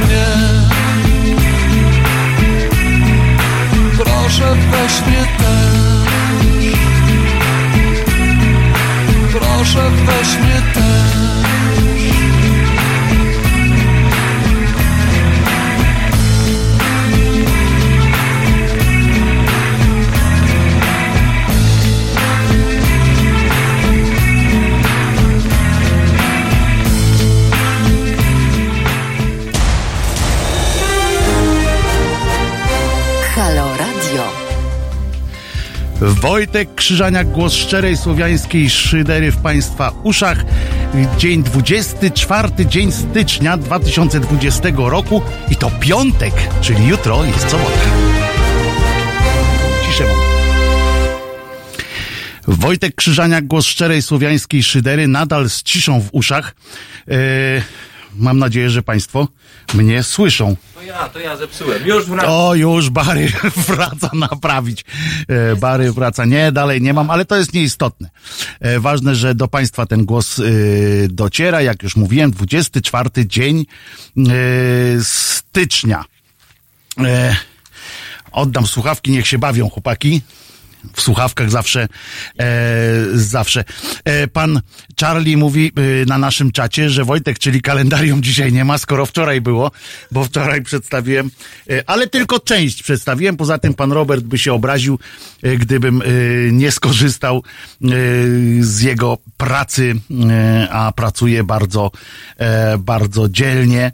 weź Wojtek Krzyżaniak, głos szczerej słowiańskiej szydery w Państwa uszach. Dzień 24, dzień stycznia 2020 roku i to piątek, czyli jutro jest sobota. Ciszę mam. Wojtek Krzyżaniak, głos szczerej słowiańskiej szydery, nadal z ciszą w uszach. E, mam nadzieję, że Państwo mnie słyszą. To ja, to ja zepsułem. Już wracam. O, już Bary wraca naprawić. E, Bary wraca. Nie, dalej nie mam, ale to jest nieistotne. E, Ważne, że do Państwa ten głos e, dociera. Jak już mówiłem, 24 dzień stycznia. Oddam słuchawki, niech się bawią chłopaki. W słuchawkach zawsze, e, zawsze. E, pan Charlie mówi e, na naszym czacie, że Wojtek, czyli kalendarium dzisiaj nie ma, skoro wczoraj było, bo wczoraj przedstawiłem, e, ale tylko część przedstawiłem. Poza tym pan Robert by się obraził, e, gdybym e, nie skorzystał z jego pracy, a pracuje bardzo, bardzo dzielnie.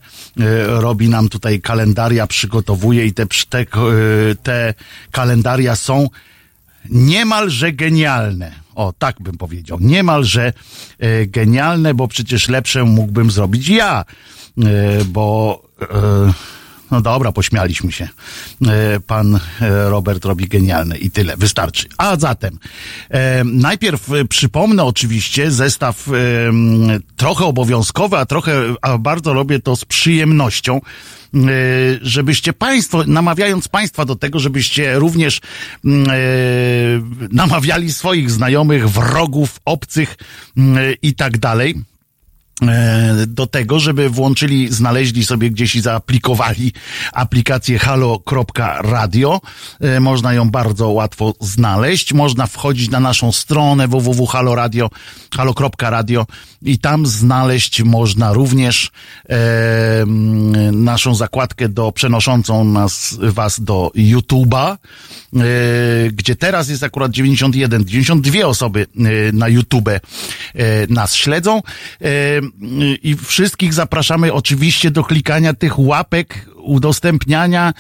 Robi nam tutaj kalendaria, przygotowuje i te, te, te kalendaria są niemalże genialne. O, tak bym powiedział. Niemalże e, genialne, bo przecież lepsze mógłbym zrobić ja. E, bo. E, no dobra, pośmialiśmy się. E, Pan e, Robert robi genialne i tyle, wystarczy. A zatem, e, najpierw przypomnę oczywiście zestaw trochę obowiązkowy, a trochę, a bardzo robię to z przyjemnością żebyście Państwo, namawiając Państwa do tego, żebyście również mm, e, namawiali swoich znajomych, wrogów, obcych mm, i tak dalej do tego, żeby włączyli, znaleźli sobie gdzieś i zaaplikowali aplikację halo.radio. Można ją bardzo łatwo znaleźć. Można wchodzić na naszą stronę www.haloradio, halo.radio i tam znaleźć można również e, naszą zakładkę do przenoszącą nas, was do YouTube'a, e, gdzie teraz jest akurat 91, 92 osoby e, na YouTube e, nas śledzą. E, I wszystkich zapraszamy oczywiście do klikania tych łapek, udostępniania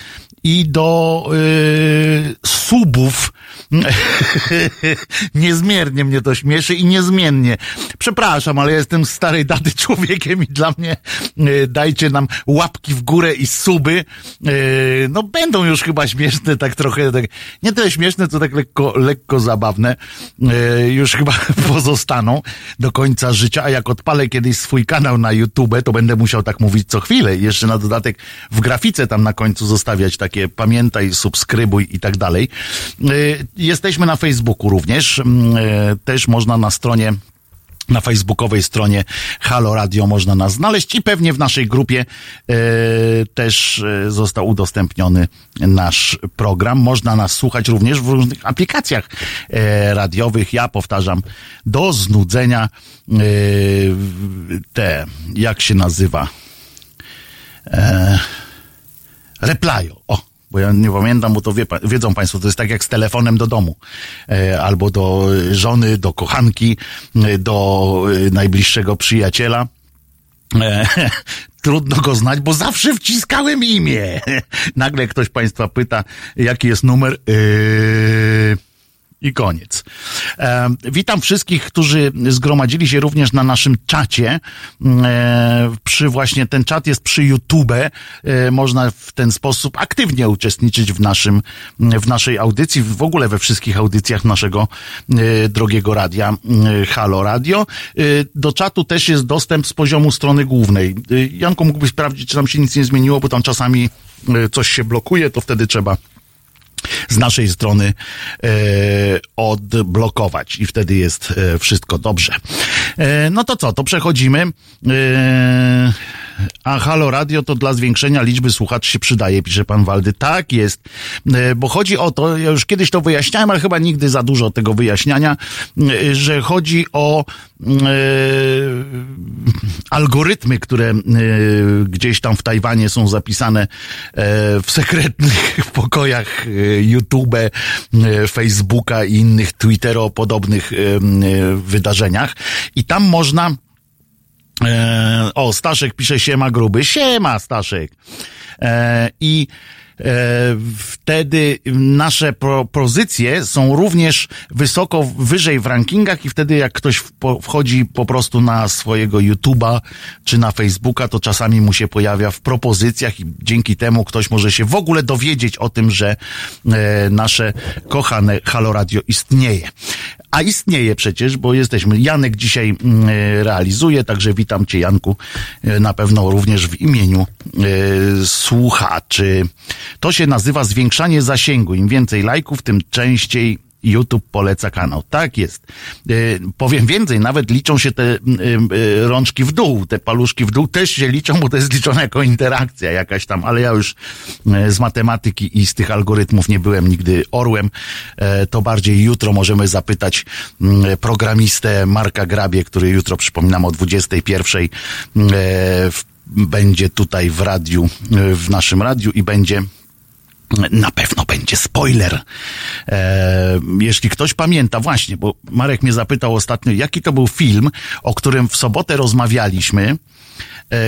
i do y, subów. Niezmiernie mnie to śmieszy i niezmiennie. Przepraszam, ale jestem starej daty człowiekiem i dla mnie y, dajcie nam łapki w górę i suby. Y, no będą już chyba śmieszne, tak trochę, tak, nie tyle śmieszne, co tak lekko, lekko zabawne. Y, już chyba pozostaną do końca życia, a jak odpalę kiedyś swój kanał na YouTube, to będę musiał tak mówić co chwilę. Jeszcze na dodatek w grafice tam na końcu zostawiać takie pamiętaj, subskrybuj i tak dalej. Y, Jesteśmy na Facebooku również. Y, Też można na stronie na facebookowej stronie Halo Radio można nas znaleźć i pewnie w naszej grupie e, też został udostępniony nasz program. Można nas słuchać również w różnych aplikacjach e, radiowych. Ja powtarzam, do znudzenia e, te, jak się nazywa? E, Replyo. O, bo ja nie pamiętam, bo to wie, wiedzą Państwo, to jest tak jak z telefonem do domu, e, albo do żony, do kochanki, e, do e, najbliższego przyjaciela. Trudno go znać, bo zawsze wciskałem imię. Nagle ktoś Państwa pyta, jaki jest numer. Yy... I koniec. E, witam wszystkich, którzy zgromadzili się również na naszym czacie. E, przy właśnie ten czat jest przy YouTube. E, można w ten sposób aktywnie uczestniczyć w naszym, w naszej audycji, w ogóle we wszystkich audycjach naszego e, drogiego radia e, Halo Radio. E, do czatu też jest dostęp z poziomu strony głównej. Janko mógłbyś sprawdzić, czy tam się nic nie zmieniło, bo tam czasami coś się blokuje, to wtedy trzeba z naszej strony e, odblokować i wtedy jest e, wszystko dobrze. E, no to co, to przechodzimy. A Halo Radio to dla zwiększenia liczby słuchaczy się przydaje, pisze pan Waldy. Tak jest, e, bo chodzi o to, ja już kiedyś to wyjaśniałem, ale chyba nigdy za dużo tego wyjaśniania, e, że chodzi o e, algorytmy, które e, gdzieś tam w Tajwanie są zapisane e, w sekretnych pokojach e, YouTube, Facebooka i innych Twittero-podobnych m, e, wydarzeniach. I tam można o, Staszek pisze siema gruby. Siema, Staszek. E, I e, wtedy nasze pro, pozycje są również wysoko wyżej w rankingach i wtedy jak ktoś wchodzi po prostu na swojego YouTube'a czy na Facebooka, to czasami mu się pojawia w propozycjach i dzięki temu ktoś może się w ogóle dowiedzieć o tym, że e, nasze kochane Halo Radio istnieje. A istnieje przecież, bo jesteśmy. Janek dzisiaj mm, e, realizuje, także witam Cię, Janku, e, na pewno również w imieniu e, słuchaczy. To się nazywa zwiększanie zasięgu. Im więcej lajków, tym częściej YouTube poleca kanał. Tak jest. E, powiem więcej, nawet liczą się te e, e, rączki w dół, te paluszki w dół też się liczą, bo to jest liczone jako interakcja jakaś tam, ale ja już z matematyki i z tych algorytmów nie byłem nigdy orłem. To bardziej jutro możemy zapytać programistę Marka Grabie, który jutro, przypominam, o 21 e, w, będzie tutaj w radiu, w naszym radiu i będzie na pewno będzie spoiler. E, jeśli ktoś pamięta, właśnie, bo Marek mnie zapytał ostatnio, jaki to był film, o którym w sobotę rozmawialiśmy,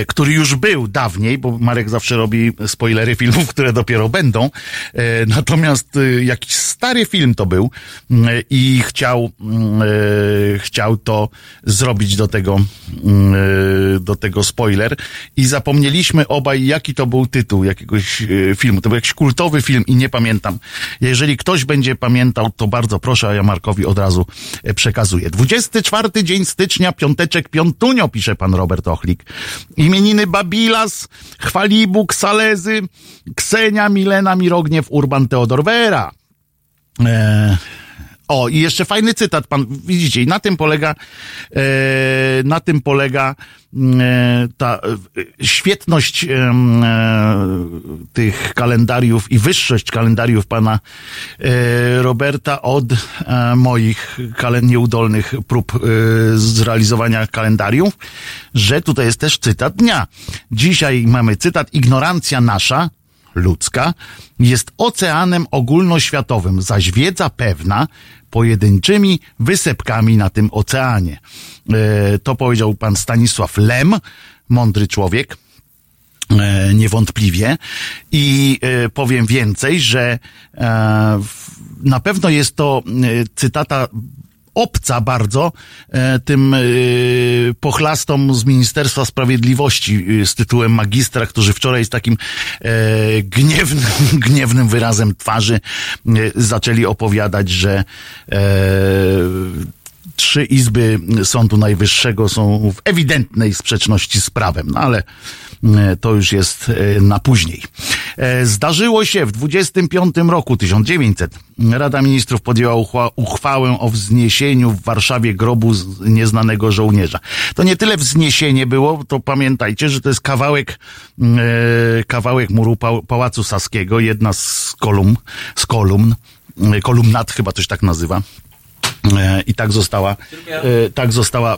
który już był dawniej, bo Marek zawsze robi spoilery filmów, które dopiero będą. E, natomiast e, jakiś stary film to był mm, i chciał, mm, e, chciał to zrobić do tego, mm, e, do tego spoiler i zapomnieliśmy obaj, jaki to był tytuł jakiegoś e, filmu. To był jakiś kultowy film i nie pamiętam. Jeżeli ktoś będzie pamiętał, to bardzo proszę, a ja Markowi od razu e, przekazuję. 24 dzień stycznia, piąteczek, piątunio, pisze pan Robert Ochlik. Imieniny Babilas, Chwalibuk, Salezy, Ksenia, Milena, Mirogniew, Urban, Teodor Wera. E, o, i jeszcze fajny cytat, pan widzicie, i na tym polega, e, na tym polega mm, e, ta e, świetność e, tych kalendariów i wyższość kalendariów pana e, Roberta od e, moich nieudolnych prób zrealizowania kalendariów, że tutaj jest też cytat dnia. Dzisiaj mamy cytat, ignorancja nasza, ludzka jest oceanem ogólnoświatowym, zaś wiedza pewna pojedynczymi wysepkami na tym oceanie. E, to powiedział pan Stanisław Lem, mądry człowiek. E, niewątpliwie. I e, powiem więcej, że na pewno jest to cytata obca bardzo e, tym e, pochlastom z Ministerstwa Sprawiedliwości e, z tytułem magistra, którzy wczoraj z takim gniewnym, gniewnym wyrazem twarzy zaczęli opowiadać, że trzy izby Sądu Najwyższego są w ewidentnej sprzeczności z prawem, no ale to już jest e, na później. E, Zdarzyło się w 25 roku 1900 Rada Ministrów podjęła uchwa- uchwałę o wzniesieniu w Warszawie grobu nieznanego żołnierza. To nie tyle wzniesienie było, to pamiętajcie, że to jest kawałek, e, kawałek muru pa- Pałacu Saskiego, jedna z kolumn, z kolumn, e, kolumnat chyba coś tak nazywa. E, I tak została, e, tak została e,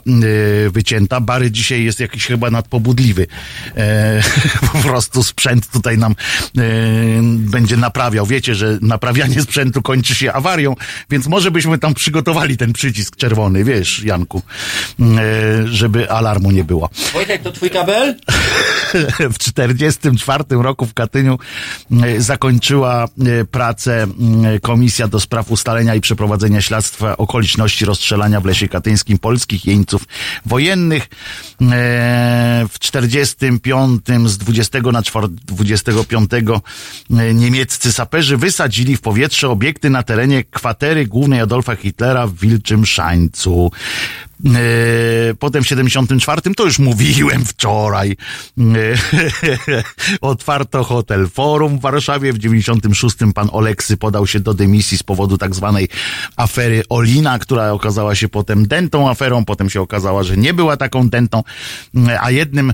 wycięta. Bary dzisiaj jest jakiś chyba nadpobudliwy. Po prostu sprzęt tutaj nam będzie naprawiał. Wiecie, że naprawianie sprzętu kończy się awarią, więc może byśmy tam przygotowali ten przycisk czerwony, wiesz, Janku, żeby alarmu nie było. Wojtek, to twój kabel? w 44 roku w Katyniu zakończyła pracę m, Komisja do Spraw Ustalenia i Przeprowadzenia Śledztwa okoliczności rozstrzelania w Lesie Katyńskim polskich jeńców wojennych. E, W 45 z 20 na 4 25 e, niemieccy saperzy wysadzili w powietrze obiekty na terenie kwatery głównej Adolfa Hitlera w Wilczym Szańcu. E, Potem w 74 to już mówiłem wczoraj. E, Otwarto hotel Forum w Warszawie. W 96 pan Oleksy podał się do dymisji z powodu tak zwanej afery Olina, która okazała się potem dętą aferą. Potem się okazała, że nie była taką dętą. E, A jednym,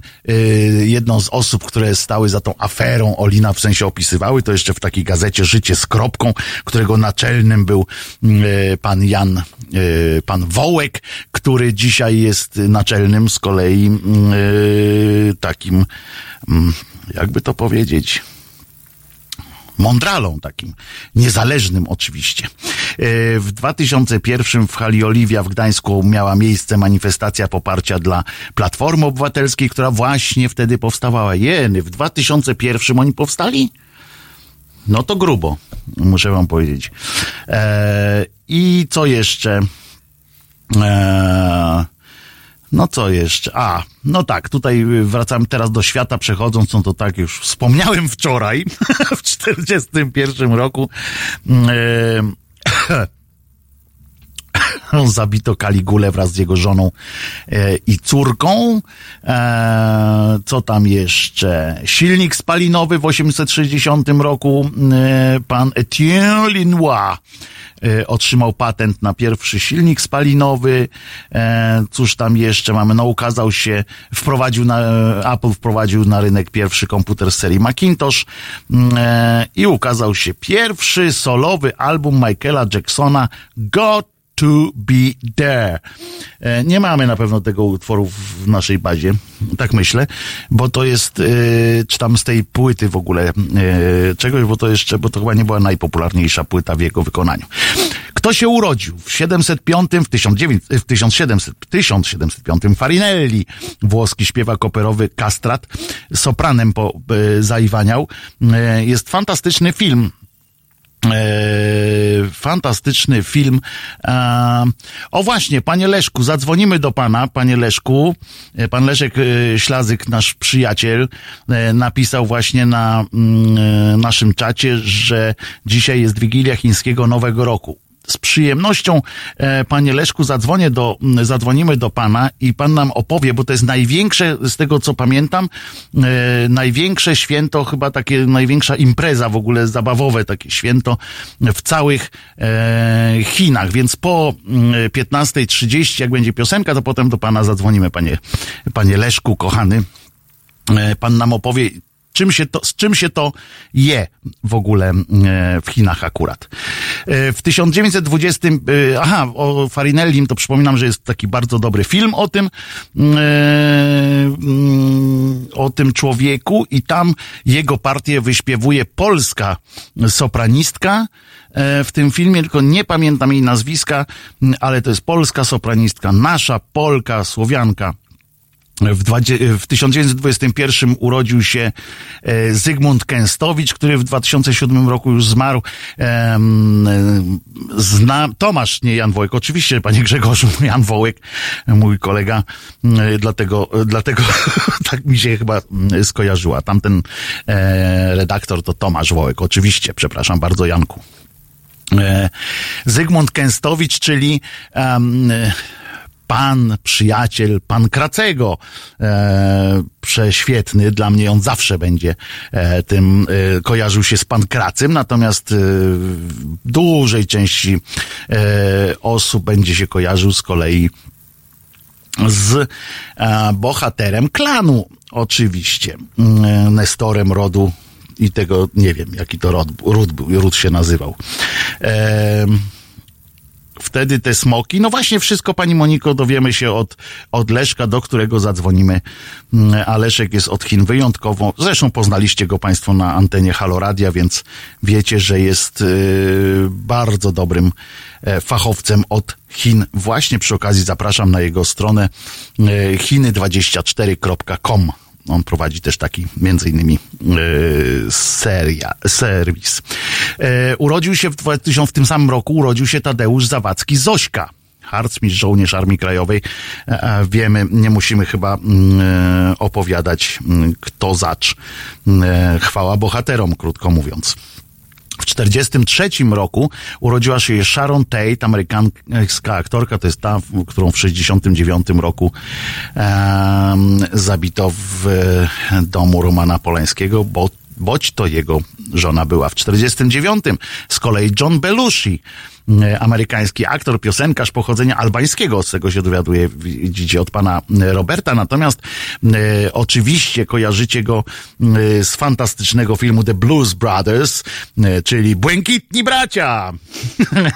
jedną z osób, które stały za tą aferą Olina, w sensie opisywały to jeszcze w takiej gazecie Życie z kropką, którego naczelnym był e, pan Jan, pan Wołek, który dzisiaj jest naczelnym z kolei mm, e, takim, mm, jakby to powiedzieć, mądralą takim, niezależnym oczywiście. E, W 2001 w hali Oliwia w Gdańsku miała miejsce manifestacja poparcia dla Platformy Obywatelskiej, która właśnie wtedy powstawała. Jeny, w 2001 oni powstali? No to grubo, muszę wam powiedzieć. E, I co jeszcze? E, no co jeszcze? A, no tak, tutaj wracamy teraz do świata przechodząc, no to tak już wspomniałem wczoraj, w 41 roku. E, zabito Kaligulę wraz z jego żoną e, i córką. E, co tam jeszcze? Silnik spalinowy w 860 roku e, pan Etienne Linois otrzymał patent na pierwszy silnik spalinowy. Cóż tam jeszcze mamy? No ukazał się, wprowadził na, Apple wprowadził na rynek pierwszy komputer serii Macintosh mm, i ukazał się pierwszy solowy album Michaela Jacksona God to be there. E, Nie mamy na pewno tego utworu w naszej bazie, tak myślę, bo to jest, e, czy tam z tej płyty w ogóle e, czegoś, bo to jeszcze, bo to chyba nie była najpopularniejsza płyta w jego wykonaniu. Kto się urodził w 705, w, 1900, w 1700, 1705 Farinelli, włoski śpiewak operowy kastrat, sopranem po, zaiwaniał. Jest fantastyczny film fantastyczny film. E, o właśnie, panie Leszku, zadzwonimy do pana, panie Leszku. E, Pan Leszek e, Ślazyk, nasz przyjaciel, e, napisał właśnie na mm, e, naszym czacie, że dzisiaj jest Wigilia Chińskiego Nowego Roku z przyjemnością, e, panie Leszku, zadzwonię do, zadzwonimy do pana i pan nam opowie, bo to jest największe, z tego co pamiętam, e, największe święto, chyba takie największa impreza w ogóle zabawowe, takie święto w całych e, Chinach, więc po mm, 15.30, jak będzie piosenka, to potem do pana zadzwonimy, panie, panie Leszku, kochany. Pan nam opowie, czym się to, z czym się to je w ogóle e, w Chinach akurat. E, W 1920, e, aha, o Farinellim to przypominam, że jest taki bardzo dobry film o tym, mm, mm, o tym człowieku i tam jego partię wyśpiewuje polska sopranistka w tym filmie, tylko nie pamiętam jej nazwiska, ale to jest polska sopranistka, nasza Polka, Słowianka, w, dwadzie- w 1921 urodził się e, Zygmunt Kęstowicz, który w 2007 roku już zmarł. E, Zna, Tomasz, nie Jan Wołek. Oczywiście, panie Grzegorzu, Jan Wołek, mój kolega, e, dlatego, e, dlatego tak mi się chyba mm, skojarzyła. Tamten e, redaktor to Tomasz Wołek. Oczywiście, przepraszam bardzo, Janku. E, Zygmunt Kęstowicz, czyli e, pan, przyjaciel, pan Kracego, e, prześwietny, dla mnie on zawsze będzie e, tym, e, kojarzył się z pan Kracym, natomiast e, dużej części e, osób będzie się kojarzył z kolei z e, bohaterem klanu, oczywiście, e, Nestorem rodu i tego, nie wiem, jaki to rod, ród był, ród się nazywał. E, wtedy te smoki. No właśnie wszystko, pani Moniko, dowiemy się od, od Leszka, do którego zadzwonimy. Mm, A Leszek jest od Chin wyjątkowo. Zresztą poznaliście go państwo na antenie Haloradia, więc wiecie, że jest y, bardzo dobrym e, fachowcem od Chin. Właśnie przy okazji zapraszam na jego stronę y, chiny24.com. On prowadzi też taki, między innymi, e, seria, serwis. E, urodził się w 2000, w tym samym roku urodził się Tadeusz Zawadzki Zośka. Harcmistrz żołnierz Armii Krajowej. E, wiemy, nie musimy chyba mm, opowiadać, mm, kto zacz. Mm, Chwała bohaterom, krótko mówiąc. W 1943 roku urodziła się Sharon Tate, amerykańska aktorka, to jest ta, którą w 1969 roku em, zabito w e, domu Romana Polańskiego, bo boć to jego żona była. W 49 z kolei John Belushi, e, amerykański aktor, piosenkarz pochodzenia albańskiego, z tego się dowiaduje, widzicie, od pana e, Roberta. Natomiast e, oczywiście kojarzycie go e, z fantastycznego filmu The Blues Brothers, e, czyli Błękitni Bracia.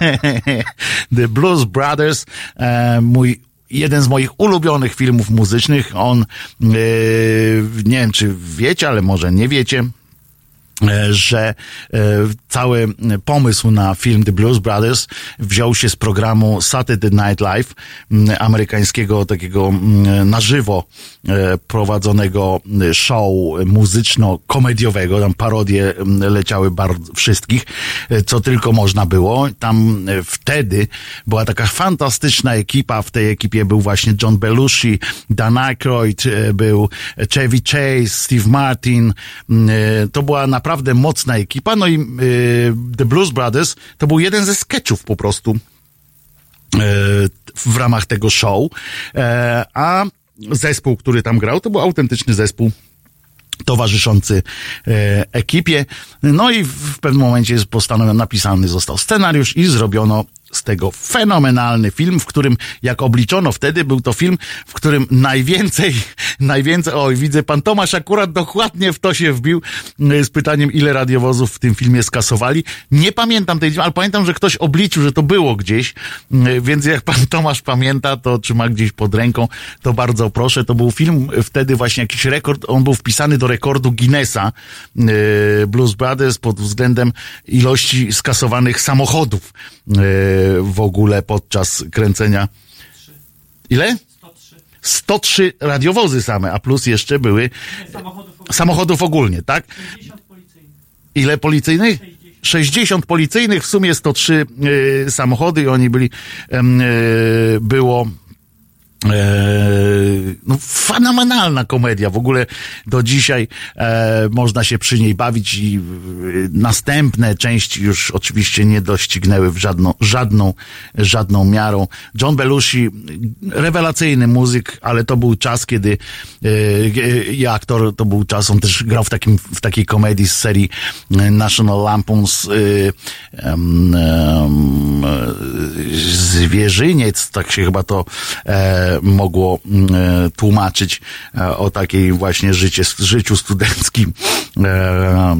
The Blues Brothers, e, mój jeden z moich ulubionych filmów muzycznych. On, e, nie wiem czy wiecie, ale może nie wiecie, e, że e, cały pomysł na film The Blues Brothers wziął się z programu Saturday Night Live, amerykańskiego takiego na żywo e, prowadzonego show muzyczno-komediowego. Tam parodie leciały bardzo wszystkich, e, co tylko można było. Tam e, wtedy była taka fantastyczna ekipa. W tej ekipie był właśnie John Belushi, Dan Aykroyd, e, był Chevy Chase, Steve Martin. E, To była naprawdę mocna ekipa. No i e, The Blues Brothers to był jeden ze sketchów po prostu e, w ramach tego show. E, A zespół, który tam grał, to był autentyczny zespół towarzyszący e, ekipie. No i w, pewnym momencie jest postanowiony, napisany został scenariusz i zrobiono z tego fenomenalny film, w którym, jak obliczono wtedy, był to film, w którym najwięcej, najwięcej, oj, widzę, pan Tomasz akurat dokładnie w to się wbił e, z pytaniem, ile radiowozów w tym filmie skasowali. Nie pamiętam tej ale pamiętam, że ktoś obliczył, że to było gdzieś, e, więc jak pan Tomasz pamięta, to czy ma gdzieś pod ręką, to bardzo proszę. To był film e, wtedy właśnie jakiś rekord, on był wpisany do rekordu Guinnessa Blues Brothers pod względem ilości skasowanych samochodów w ogóle podczas kręcenia. Ile? 103 radiowozy same, a plus jeszcze były samochodów ogólnie, tak? Ile policyjnych? 60 policyjnych, w sumie 103 y, samochody i oni byli, y, było E, no, fenomenalna komedia. W ogóle do dzisiaj e, można się przy niej bawić i e, następne części już oczywiście nie doścignęły w żadną, żadną, żadną miarą. John Belushi, rewelacyjny muzyk, ale to był czas, kiedy e, e, i aktor, to był czas, on też grał w, takim, w takiej komedii z serii e, National Lampoon's e, e, Zwierzyniec, tak się chyba to e, mogło mm, e, tłumaczyć e, o takiej właśnie życie, życiu studenckim. E,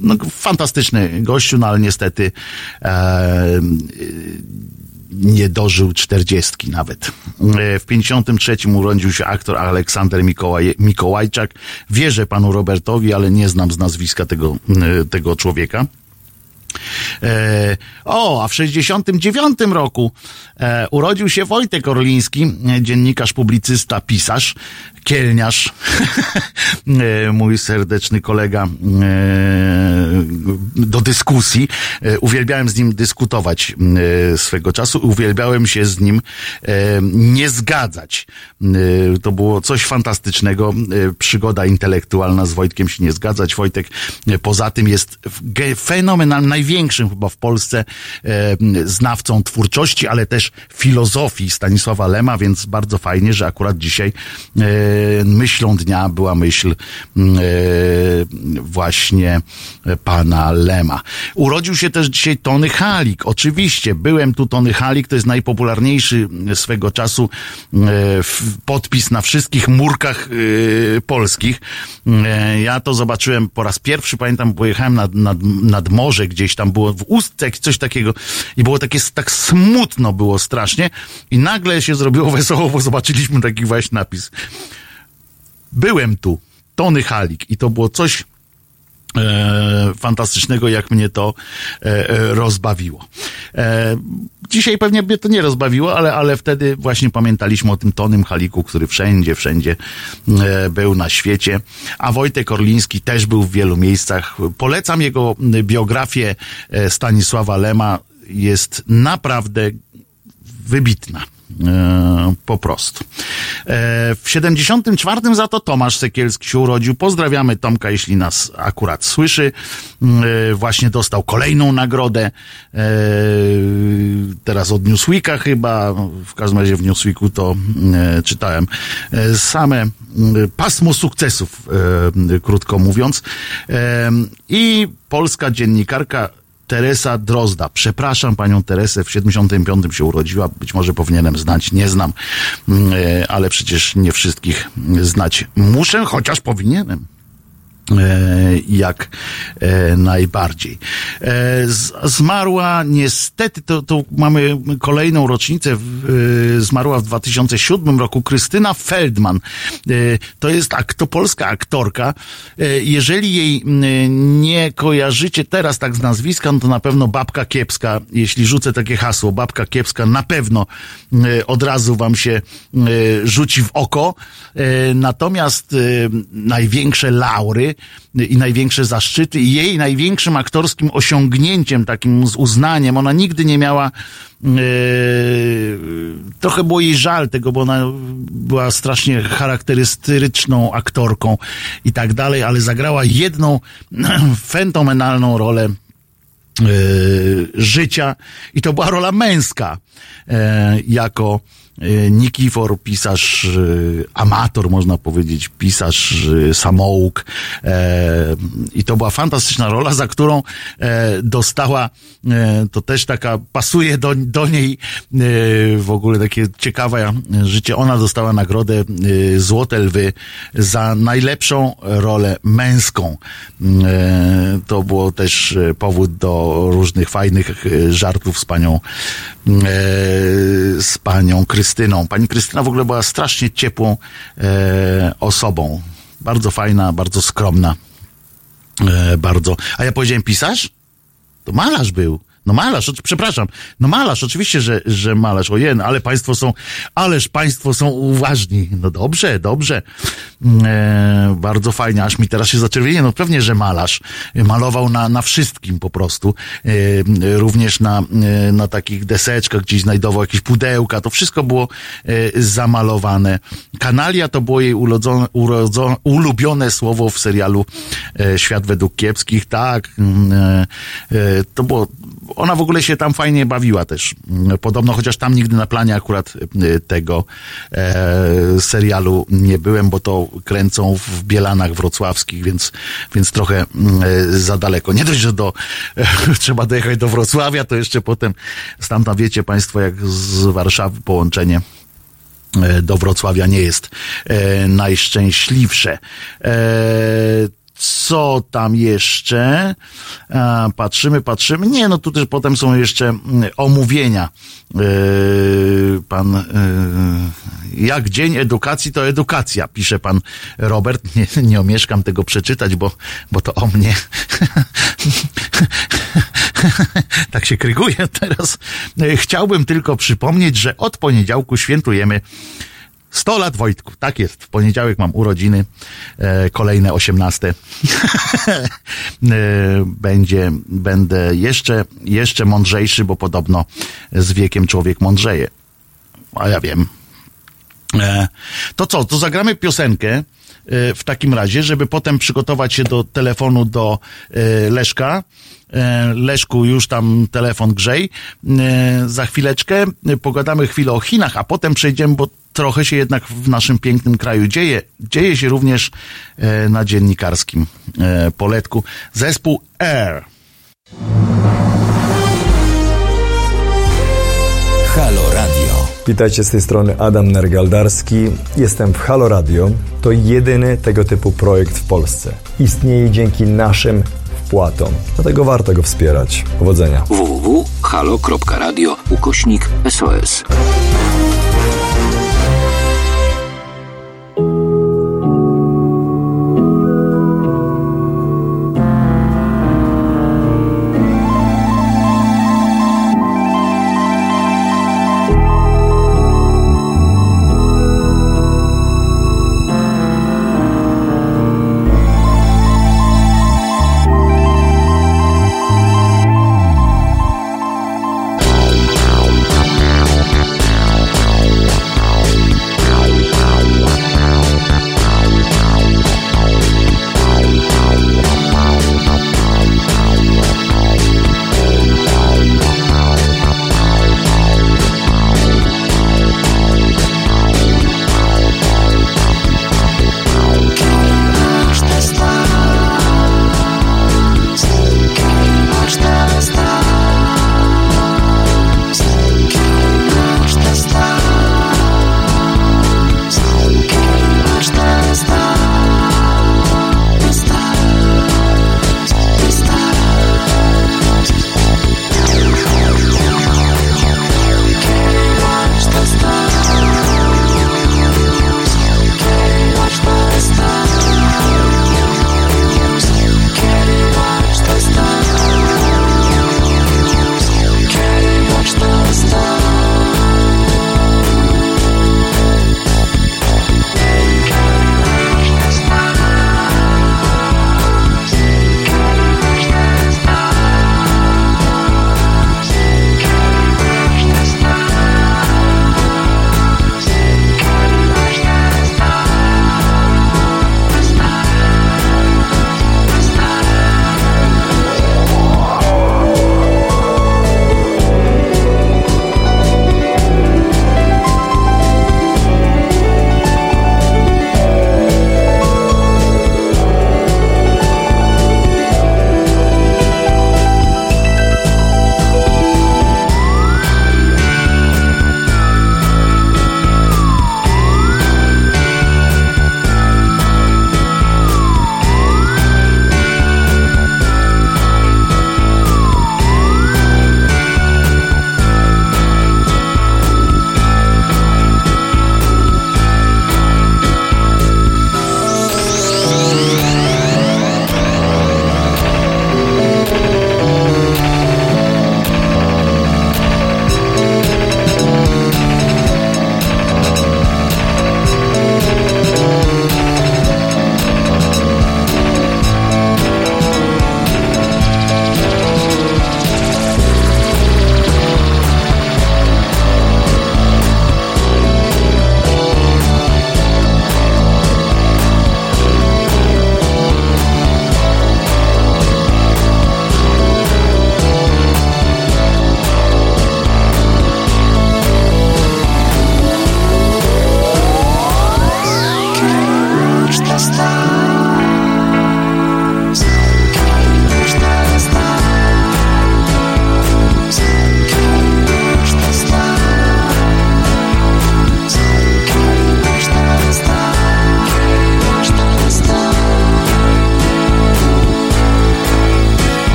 no, fantastyczny gościu, no ale niestety nie dożył czterdziestki nawet. W 53 urodził się aktor Aleksander Mikołaj, Mikołajczak. Wierzę panu Robertowi, ale nie znam z nazwiska tego, tego człowieka. E, o, a w 69 roku e, urodził się Wojtek Orliński, e, dziennikarz, publicysta, pisarz, kielniarz, mój serdeczny kolega do dyskusji. Uwielbiałem z nim dyskutować swego czasu, uwielbiałem się z nim nie zgadzać. To było coś fantastycznego, przygoda intelektualna z Wojtkiem się nie zgadzać. Wojtek poza tym jest fenomenalnym, największym chyba w Polsce znawcą twórczości, ale też filozofii Stanisława Lema, więc bardzo fajnie, że akurat dzisiaj myślą dnia była myśl właśnie pana Lema. Urodził się też dzisiaj Tony Halik. Oczywiście, byłem tu Tony Halik, to jest najpopularniejszy swego czasu podpis na wszystkich murkach e, polskich. E, Ja to zobaczyłem po raz pierwszy, pamiętam, pojechałem nad, nad, nad morze gdzieś tam było w ustce coś takiego. I było takie, tak smutno było strasznie. I nagle się zrobiło wesoło, bo zobaczyliśmy taki właśnie napis. Byłem tu, Tony Halik. I to było coś fantastycznego, jak mnie to e, e, rozbawiło. E, dzisiaj pewnie mnie to nie rozbawiło, ale, ale wtedy właśnie pamiętaliśmy o tym Tonym Haliku, który wszędzie, wszędzie e, był na świecie. A Wojtek Orliński też był w wielu miejscach. Polecam jego biografię e, Stanisława Lema. Jest naprawdę wybitna. E, po prostu. E, w 74 za to Tomasz Sekielski się urodził. Pozdrawiamy Tomka, jeśli nas akurat słyszy. E, właśnie dostał kolejną nagrodę. Teraz od Newsweeka chyba. W każdym razie w Newsweeku to czytałem same pasmo sukcesów, krótko mówiąc. I polska dziennikarka Teresa Drozda. Przepraszam panią Teresę, w 75 się urodziła, być może powinienem znać, nie znam, mm, e, ale przecież nie wszystkich znać muszę, chociaż powinienem. E, jak e, najbardziej. E, zmarła niestety, to, to mamy kolejną rocznicę, zmarła w 2007 roku Krystyna Feldman. To jest ak, to polska aktorka. Jeżeli jej nie kojarzycie teraz tak z nazwiska, no to na pewno Babka Kiepska, jeśli rzucę takie hasło, Babka Kiepska, na pewno od razu wam się rzuci w oko. Natomiast największe laury i największe zaszczyty i jej największym aktorskim osiągnięciem, takim z uznaniem, ona nigdy nie miała e, trochę było jej żal tego, bo ona była strasznie charakterystyczną aktorką i tak dalej, ale zagrała jedną fenomenalną rolę e, życia i to była rola męska e, jako Nikifor, pisarz, e, amator można powiedzieć, pisarz, e, samouk e, i to była fantastyczna rola, za którą e, dostała, e, to też taka pasuje do, do niej e, w ogóle takie ciekawe e, życie, ona dostała nagrodę e, Złote Lwy za najlepszą rolę męską. E, to było też e, powód do różnych fajnych e, żartów z panią e, z panią Krystyną. Pani Krystyna w ogóle była strasznie ciepłą e, osobą. Bardzo fajna, bardzo skromna. E, bardzo. A ja powiedziałem pisarz? To malarz był. No malarz, przepraszam. No malarz, oczywiście, że, że malarz. Ojej, no ale państwo są, ależ państwo są uważni. No dobrze, dobrze. E, bardzo fajnie, aż mi teraz się zaczerwienie. No pewnie, że malarz. Malował na, na wszystkim po prostu. E, również na, e, na takich deseczkach gdzieś znajdował jakieś pudełka. To wszystko było e, zamalowane. Kanalia to było jej urodzone, urodzone, ulubione słowo w serialu e, Świat według kiepskich. Tak, mm, e, to było ona w ogóle się tam fajnie bawiła też. Podobno, chociaż tam nigdy na planie akurat y, tego e, serialu nie byłem, bo to kręcą w Bielanach wrocławskich, więc, więc trochę mm, e, za daleko. Nie dość, że do, e, trzeba dojechać do Wrocławia, to jeszcze potem stamtąd wiecie Państwo, jak z Warszawy połączenie e, do Wrocławia nie jest e, najszczęśliwsze. Co tam jeszcze? Patrzymy, patrzymy. Nie, no tu też potem są jeszcze mm, omówienia. E, pan, e, jak dzień edukacji, to edukacja, pisze pan Robert. Nie, nie omieszkam tego przeczytać, bo, bo to o mnie. tak się kryguję teraz. Chciałbym tylko przypomnieć, że od poniedziałku świętujemy 100 lat Wojtku, tak jest. W poniedziałek mam urodziny, e, kolejne 18. e, będzie, będę jeszcze, jeszcze mądrzejszy, bo podobno z wiekiem człowiek mądrzeje. A ja wiem. E, to co, to zagramy piosenkę e, w takim razie, żeby potem przygotować się do telefonu do e, Leszka. Leszku, już tam telefon grzej. Za chwileczkę pogadamy chwilę o Chinach, a potem przejdziemy, bo trochę się jednak w naszym pięknym kraju dzieje. Dzieje się również e, na dziennikarskim e, poletku. Zespół Air. Halo Radio. Witajcie z tej strony Adam Nergaldarski. Jestem w Halo Radio. To jedyny tego typu projekt w Polsce. Istnieje dzięki naszym wpłatom. Dlatego warto go wspierać. Powodzenia. www.halo.radio ukośnik SOS.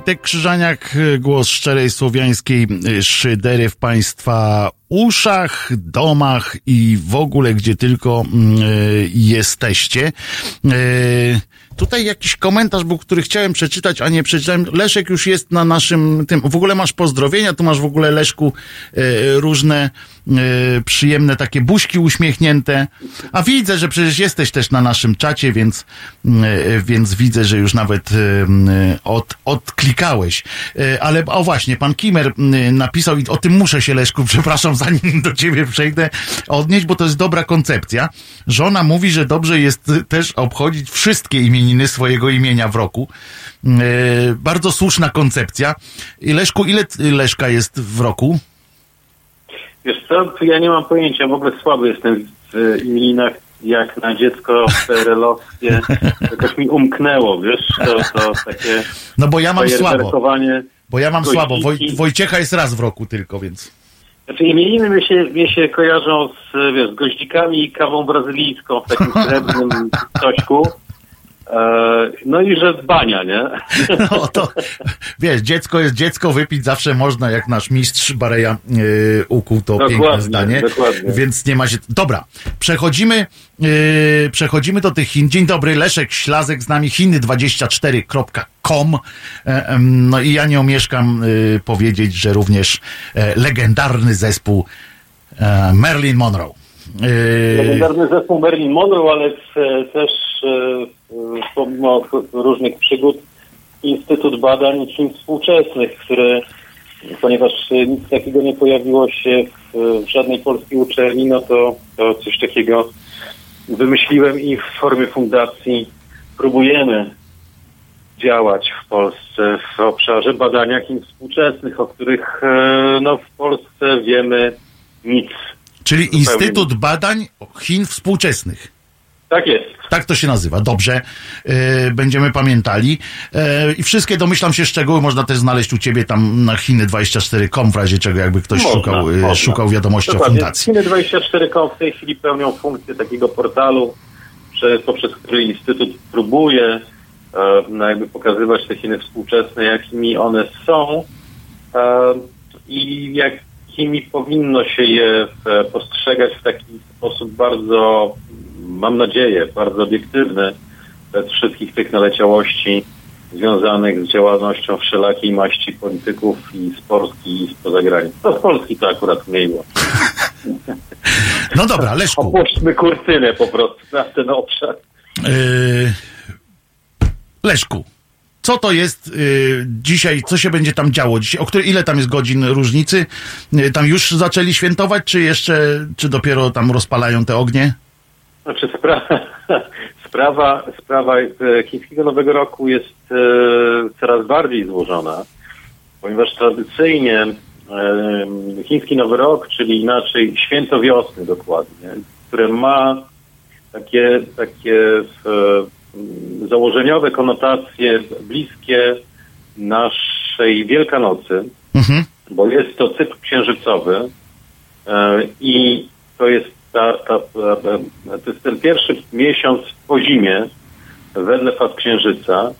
Wojtek Krzyżaniak, głos szczerej słowiańskiej szydery w Państwa uszach, domach i w ogóle gdzie tylko y, jesteście. Y, Tutaj jakiś komentarz był, który chciałem przeczytać, a nie przeczytałem. Leszek już jest na naszym tym. W ogóle masz pozdrowienia, tu masz w ogóle Leszku e, różne przyjemne takie buźki uśmiechnięte. A widzę, że przecież jesteś też na naszym czacie, więc, e, więc widzę, że już nawet e, od, odklikałeś. Ale o właśnie, pan Kimer napisał i o tym muszę się Leszku, przepraszam, zanim do ciebie przejdę, odnieść, bo to jest dobra koncepcja. Żona mówi, że dobrze jest też obchodzić wszystkie imieniny swojego imienia w roku. Bardzo słuszna koncepcja. Leszku, ile Leszka jest w roku? Wiesz co, ja nie mam pojęcia, w ogóle słaby jestem w imieninach, jak na dziecko PRL-owskie. Jakoś mi umknęło, wiesz, to, to takie No bo ja mam słabo. Bo ja mam słabo. Woj, Wojciecha jest raz w roku tylko, więc. Znaczy imieniny mi się, mi się kojarzą z, wiesz, z goździkami i kawą brazylijską w takim srebrnym cośku. E, no i że bania, nie? No to wiesz, dziecko jest dziecko, wypić zawsze można, jak nasz mistrz Bareja yy, ukuł to Dokładnie, piękne zdanie. dokładnie. Więc nie ma się. Dobra, przechodzimy, yy, przechodzimy do tych Chin. Dzień dobry, Leszek Ślazek z nami, chiny24.com. E, em, no i ja nie omieszkam yy, powiedzieć, że również legendarny zespół Marilyn Monroe. Yy, Legendarny zespół Marilyn Monroe, ale też pomimo różnych przygód Instytut Badań Chin Współczesnych, które ponieważ nic takiego nie pojawiło się w, żadnej polskiej uczelni, no to, to coś takiego wymyśliłem i w formie fundacji próbujemy działać w Polsce w obszarze badania Chin współczesnych, o których e, no, w Polsce wiemy nic. czyli Instytut Badań Chin Współczesnych. Tak jest. Tak to się nazywa. Dobrze. E, będziemy pamiętali. E, I wszystkie, domyślam się, szczegóły można też znaleźć u ciebie tam na Chiny24.com, w razie czego jakby ktoś Można, szukał, e, można. szukał wiadomości o Dokładnie. fundacji. Chiny24.com w tej chwili pełnią funkcję takiego portalu, przez, poprzez który Instytut próbuje e, no jakby pokazywać te Chiny współczesne, jakimi one są i jakimi powinno się je postrzegać w taki sposób bardzo, mam nadzieję, bardzo obiektywny, bez wszystkich tych naleciałości związanych z działalnością wszelakiej maści polityków i z Polski i spoza granic. No z Polski to akurat mniej było. No dobra, Leszku. Opuśćmy kurtynę po prostu na ten obszar. E, Leszku. Co to jest e, dzisiaj, co się będzie tam działo dzisiaj? O której, ile tam jest godzin różnicy? E, tam już zaczęli świętować, czy jeszcze, czy dopiero tam rozpalają te ognie? Znaczy sprawa, sprawa, sprawa e, chińskiego Nowego Roku jest e, coraz bardziej złożona, ponieważ tradycyjnie e, chiński Nowy Rok, czyli inaczej święto wiosny dokładnie, które ma takie, takie e, założeniowe konotacje bliskie naszej Wielkanocy, Mhm. bo jest to cykl księżycowy e, i to jest, ta, ta, ta, to jest ten pierwszy miesiąc po zimie wedle faz księżyca.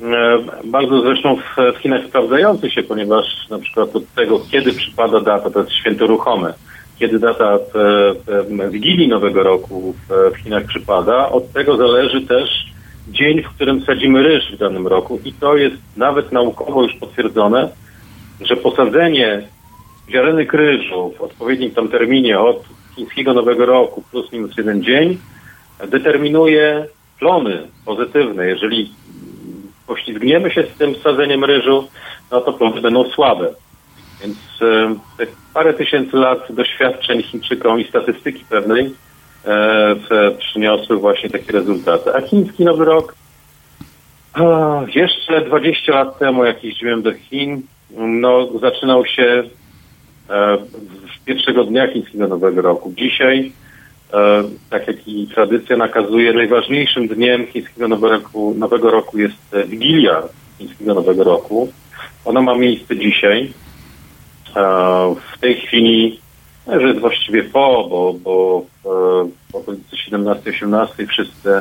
E, Bardzo zresztą w, w Chinach sprawdzający się, ponieważ na przykład od tego, kiedy przypada data, to jest święto ruchome, kiedy data e, e, Wigilii Nowego Roku w, w Chinach przypada, od tego zależy też dzień, w którym sadzimy ryż w danym roku i to jest nawet naukowo już potwierdzone, że posadzenie ziarenek ryżu w odpowiednim tam terminie od chińskiego Nowego Roku plus minus jeden dzień determinuje plony pozytywne. Jeżeli poślizgniemy się z tym sadzeniem ryżu, no to plony będą słabe. Więc e, te parę tysięcy lat doświadczeń Chińczykom i statystyki pewnej e, przyniosły właśnie takie rezultaty. A chiński Nowy Rok jeszcze 20 lat temu, jak jeździłem do Chin, no, zaczynał się e, w pierwszego dnia chińskiego Nowego Roku. Dzisiaj, e, tak jak i tradycja nakazuje, najważniejszym dniem chińskiego Nowego Roku, jest Wigilia chińskiego Nowego Roku. Ona ma miejsce dzisiaj. E, w tej chwili że jest właściwie po, bo, bo e, w okolicy 17-18 wszyscy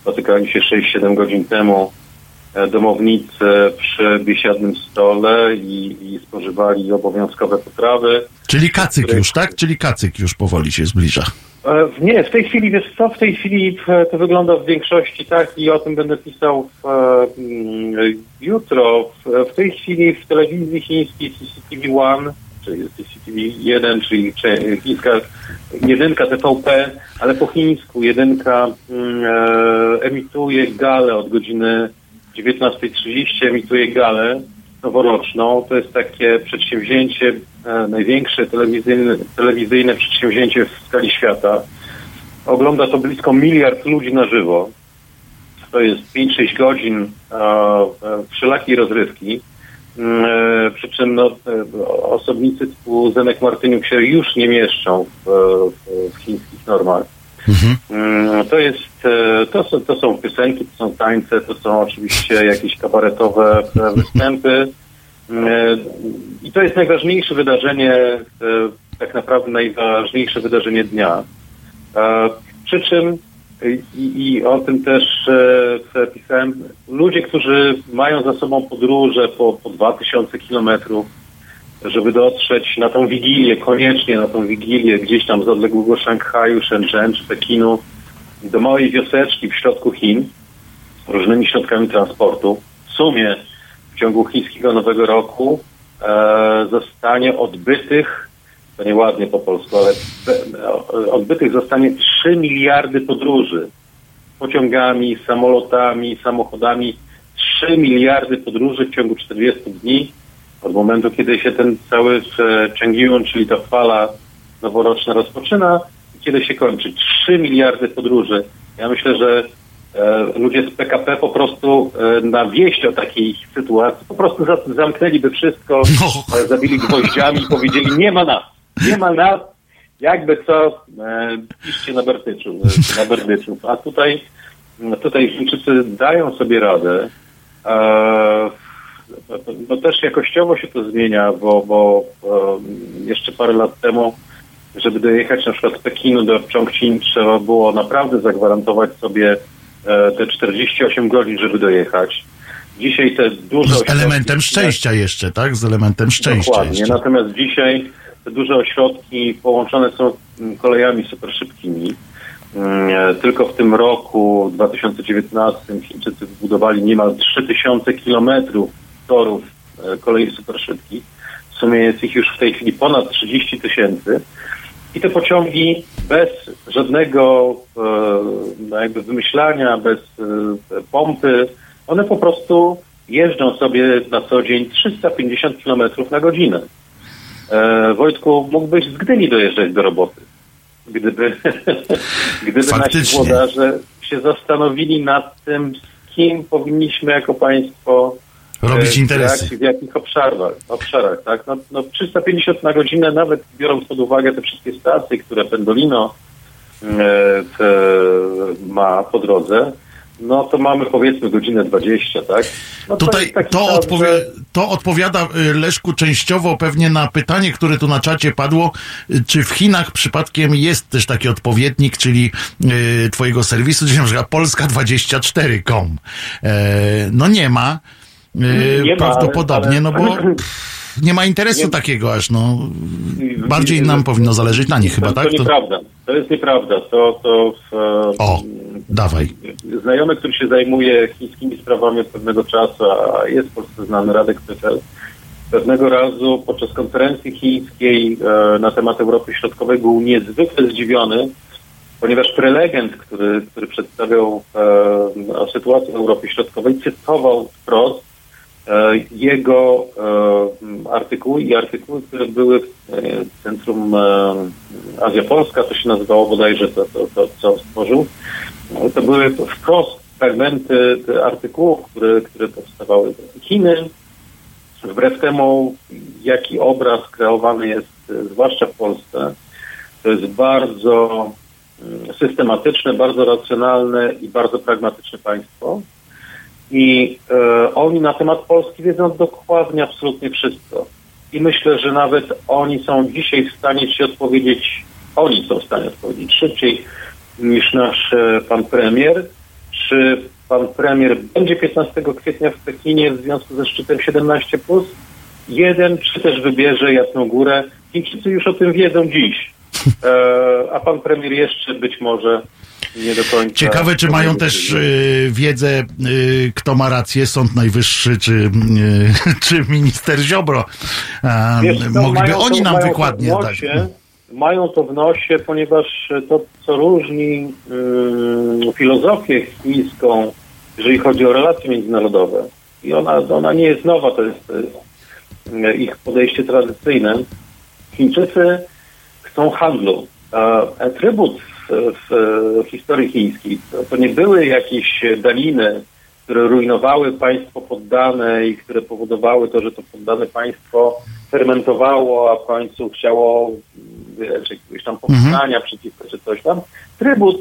spotykali się 6-7 godzin temu domownicy przy biesiadnym stole i, i spożywali obowiązkowe potrawy. Czyli kacyk już, tak? Czyli kacyk już powoli się zbliża. E, Nie, w tej chwili, wiesz co, w tej chwili e, to wygląda w większości tak i o tym będę pisał w, e, mm, jutro. W, w tej chwili w telewizji chińskiej CCTV One, czyli CCTV 1, czyli chińska jedynka TVP, ale po chińsku jedynka mm, e, emituje galę od godziny 19.30, emituje galę noworoczną. To jest takie przedsięwzięcie, e, największe telewizyjne, telewizyjne przedsięwzięcie w skali świata. Ogląda to blisko miliard ludzi na żywo. To jest 5-6 godzin e, e, wszelakiej rozrywki. Mm, e, Przy czym no, e, osobnicy typu Zenek Martyniuk się już nie mieszczą w, w, w chińskich normach. Mm, To jest, e, to są, to są piosenki, to są tańce, to są oczywiście jakieś kabaretowe występy. Mm, e, I to jest najważniejsze wydarzenie, e, tak naprawdę najważniejsze wydarzenie dnia. E, Przy czym, i, i o tym też pisałem, ludzie, którzy mają za sobą podróże po, po 2000 kilometrów, żeby dotrzeć na tą wigilię, koniecznie na tą wigilię, gdzieś tam z odległego Szanghaju, Shenzhen czy Pekinu, do małej wioseczki w środku Chin, różnymi środkami transportu. W sumie w ciągu chińskiego Nowego Roku e, zostanie odbytych, to nieładnie po polsku, ale e, odbytych zostanie 3 miliardy podróży. Pociągami, samolotami, samochodami. 3 miliardy podróży w ciągu 40 dni od momentu, kiedy się ten cały e, Changiyun, czyli ta fala noworoczna rozpoczyna kiedy się kończy. 3 miliardy podróży. Ja myślę, że e, ludzie z PKP po prostu e, na wieść o takiej sytuacji po prostu za, zamknęliby wszystko, e, zabili gwoździami i powiedzieli nie ma nas, nie ma nas, jakby co, e, piszcie na Berdyczu, na Berdyczu. A tutaj, no tutaj Chińczycy dają sobie radę. E, no też jakościowo się to zmienia, bo, bo jeszcze parę lat temu, żeby dojechać na przykład z Pekinu do Chongqing, trzeba było naprawdę zagwarantować sobie e, te 48 godzin, żeby dojechać. Dzisiaj te duże Z elementem szczęścia jeszcze, tak? Z elementem szczęścia Dokładnie. jeszcze. Natomiast dzisiaj te duże ośrodki połączone są kolejami super szybkimi. Mm, e, Tylko w tym roku 2019 Chińczycy wybudowali niemal 3000 kilometrów torów e, kolei super szybkich. W sumie jest ich już w tej chwili ponad 30 tysięcy. I te pociągi bez żadnego e, no jakby wymyślania, bez e, pompy, one po prostu jeżdżą sobie na co dzień 350 km na godzinę. E, Wojtku, mógłbyś z Gdyni dojeżdżać do roboty, gdyby, gdyby nasi włodarze się zastanowili nad tym, z kim powinniśmy jako państwo Robić e, interesy. jak- W jakich obszarach, obszarach tak? No, no 350 na godzinę, nawet biorąc pod uwagę te wszystkie stacje, które Pendolino e, ma po drodze, no to mamy powiedzmy godzinę 20, tak? No Tutaj to, odpowie, że- to odpowiada y, Leszku częściowo pewnie na pytanie, które tu na czacie padło, czy w Chinach przypadkiem jest też taki odpowiednik, czyli y, twojego serwisu, czyli na przykład Polska24.com. E, no nie ma. Y, Nie ma, prawdopodobnie, ale- no bo pff, nie ma interesu Nie- takiego aż, no. Bardziej nam powinno zależeć na nich chyba, to, tak? To nieprawda. To jest nieprawda. To, to w, e, o, dawaj. znajomy, który się zajmuje chińskimi sprawami od pewnego czasu, a jest w Polsce znany Radek Pytel, pewnego razu podczas konferencji chińskiej e, na temat Europy Środkowej był niezwykle zdziwiony, ponieważ prelegent, który, który przedstawiał e, w Europie Środkowej, cytował wprost jego e, artykuły i artykuły, które były w e, Centrum e, Azja Polska, to się nazywało bodajże to, to, to co stworzył. To były wprost fragmenty artykułów, które, które powstawały. Chiny, wbrew temu, jaki obraz kreowany jest, e, zwłaszcza w Polsce, to jest bardzo mm, systematyczne, bardzo racjonalne i bardzo pragmatyczne państwo. I e, oni na temat Polski wiedzą dokładnie absolutnie wszystko. i myślę, że nawet oni są dzisiaj w stanie Ci odpowiedzieć, oni są w stanie odpowiedzieć szybciej niż nasz e, pan premier. Czy pan premier będzie 15 kwietnia w Pekinie w związku ze szczytem 17+, plus? jeden, czy też wybierze Jasną Górę. Chińczycy już o tym wiedzą dziś. E, a pan premier jeszcze być może nie do końca. Ciekawe, czy mają też y, wiedzę, y, kto ma rację, Sąd Najwyższy, czy, y, czy minister Ziobro. A, Wiesz mogliby mają oni to- nam to wykładnie dać. nosie, Mają to w nosie, ponieważ to, co różni filozofię chińską, jeżeli chodzi o relacje międzynarodowe, i ona, ona nie jest nowa, to jest, to ich podejście tradycyjne. Chińczycy chcą handlu. Atrybut w, w historii chińskiej to, nie były jakieś daniny, które rujnowały państwo poddane i które powodowały to, że to poddane państwo fermentowało, a w końcu chciało wiesz, jakiegoś tam powstania przeciwko czy coś tam. Trybut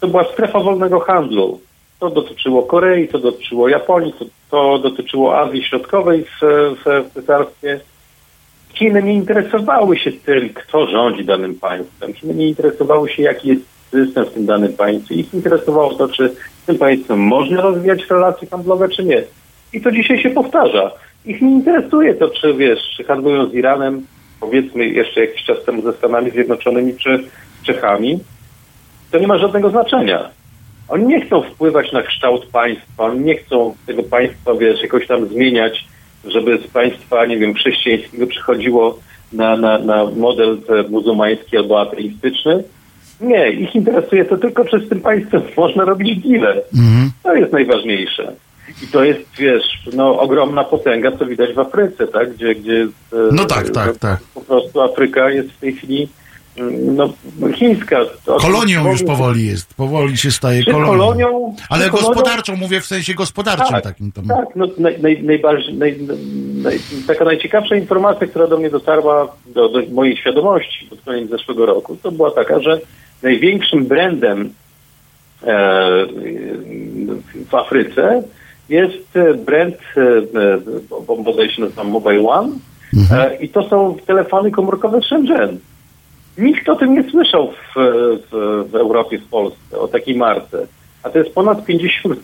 to była strefa wolnego handlu. To dotyczyło Korei, to dotyczyło Japonii, to, to dotyczyło Azji Środkowej w, w, w cesarstwie. Chiny nie interesowały się tym, kto rządzi danym państwem. Chiny nie interesowały się, jaki jest system w tym danym państwie. Ich interesowało to, czy z tym państwem można rozwijać relacje handlowe, czy nie. I to dzisiaj się powtarza. Ich nie interesuje to, czy wiesz, czy handlują z Iranem, powiedzmy jeszcze jakiś czas temu ze Stanami Zjednoczonymi, czy z Czechami. To nie ma żadnego znaczenia. Oni nie chcą wpływać na kształt państwa, oni nie chcą tego państwa, wiesz, jakoś tam zmieniać, żeby z państwa, nie wiem, chrześcijańskiego przychodziło na, na, na model e, muzułmański albo ateistyczny. Nie, ich interesuje to tylko, czy z tym państwem można robić deale. To jest najważniejsze. I to jest, wiesz, no, ogromna potęga, co widać w Afryce, tak? Gdzie, gdzie jest, No tak, tak, tak. po prostu Afryka jest w tej chwili no, chińska. Kolonią już powoli jest. Powoli się staje kolonią. kolonią? Ale czy kolonią- gospodarczą, mówię w sensie gospodarczym tak, takim tam. Tak, no, naj, naj, najbardziej, naj, naj, taka najciekawsza informacja, która do mnie dotarła do, do mojej świadomości pod koniec zeszłego roku, to była taka, że największym brandem e, w Afryce jest e, brand, e, e, bo- bodaj się nazywa Mobile One e, i to są telefony komórkowe Shenzhen. Nikt o tym nie słyszał w, w, w Europie, w Polsce, o takiej marce. A to jest ponad 50%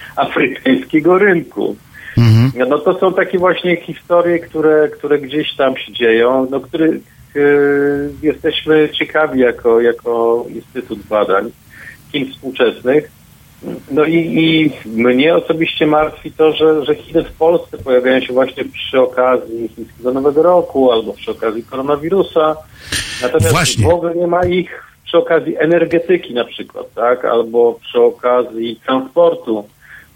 afrykańskiego rynku. No to są takie właśnie historie, które, które gdzieś tam się dzieją, no których e, jesteśmy ciekawi jako, jako Instytut Badań Chin Współczesnych. No i, i mnie osobiście martwi to, że, że Chiny w Polsce pojawiają się właśnie przy okazji chińskiego Nowego Roku albo przy okazji koronawirusa. Natomiast Właśnie. w ogóle nie ma ich przy okazji energetyki na przykład, tak? Albo przy okazji transportu.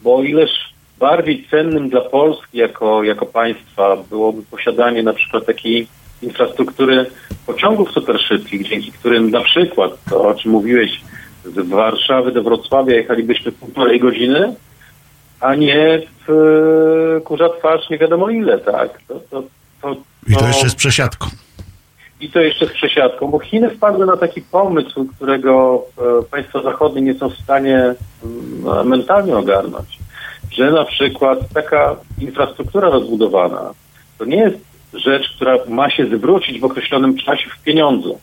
Bo o ileż bardziej cennym dla Polski jako, jako państwa byłoby posiadanie na przykład takiej infrastruktury pociągów superszybkich, dzięki którym na przykład, to o czym mówiłeś, z Warszawy do Wrocławia jechalibyśmy półtorej godziny, a nie w e, kurza twarz nie wiadomo ile, tak? To, to, to, I to jeszcze z przesiadką. i to jeszcze z przesiadką, bo Chiny wpadły na taki pomysł, którego e, państwa zachodnie nie są w stanie mm, mentalnie ogarnąć, że na przykład taka infrastruktura rozbudowana to nie jest rzecz, która ma się zwrócić w określonym czasie w pieniądzu.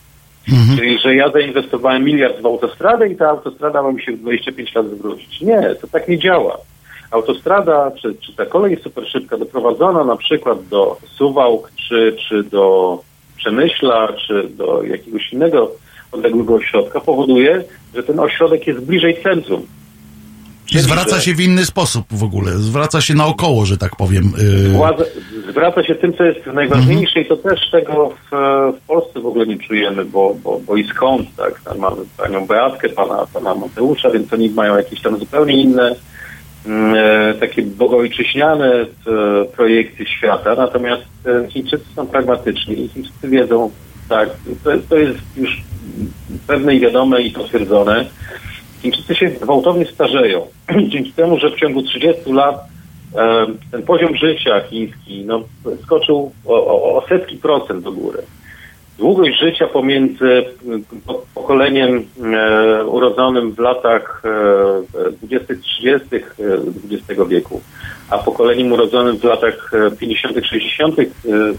Czyli, że ja zainwestowałem miliard w autostradę i ta autostrada ma mi się w 25 lat zwrócić. Nie, to tak nie działa. Autostrada, czy, czy ta kolej super szybka doprowadzona na przykład do Suwałk, czy, czy do Przemyśla, czy do jakiegoś innego odległego ośrodka powoduje, że ten ośrodek jest bliżej centrum. I zwraca się w inny sposób w ogóle. Zwraca się naokoło, że tak powiem. Yy, Władza zwraca się tym, co jest najważniejsze i to też tego w, w Polsce w ogóle nie czujemy, bo, bo, bo i skąd, tak? Tam mamy panią Beatkę, pana, pana Mateusza, więc oni mają jakieś tam zupełnie inne mm, e, takie bogojczyśniane e, projekty świata, natomiast e, Chińczycy są pragmatyczni i Chińczycy wiedzą, tak, to, to jest już pewne i wiadome i potwierdzone. Chińczycy się gwałtownie starzeją. Dzięki temu, że w ciągu 30 lat e, ten poziom życia chiński no, skoczył o, o, o setki procent do góry. Długość życia pomiędzy pokoleniem e, urodzonym w latach e, 20-30 XX wieku, a pokoleniem urodzonym w latach e, 50., 60. e,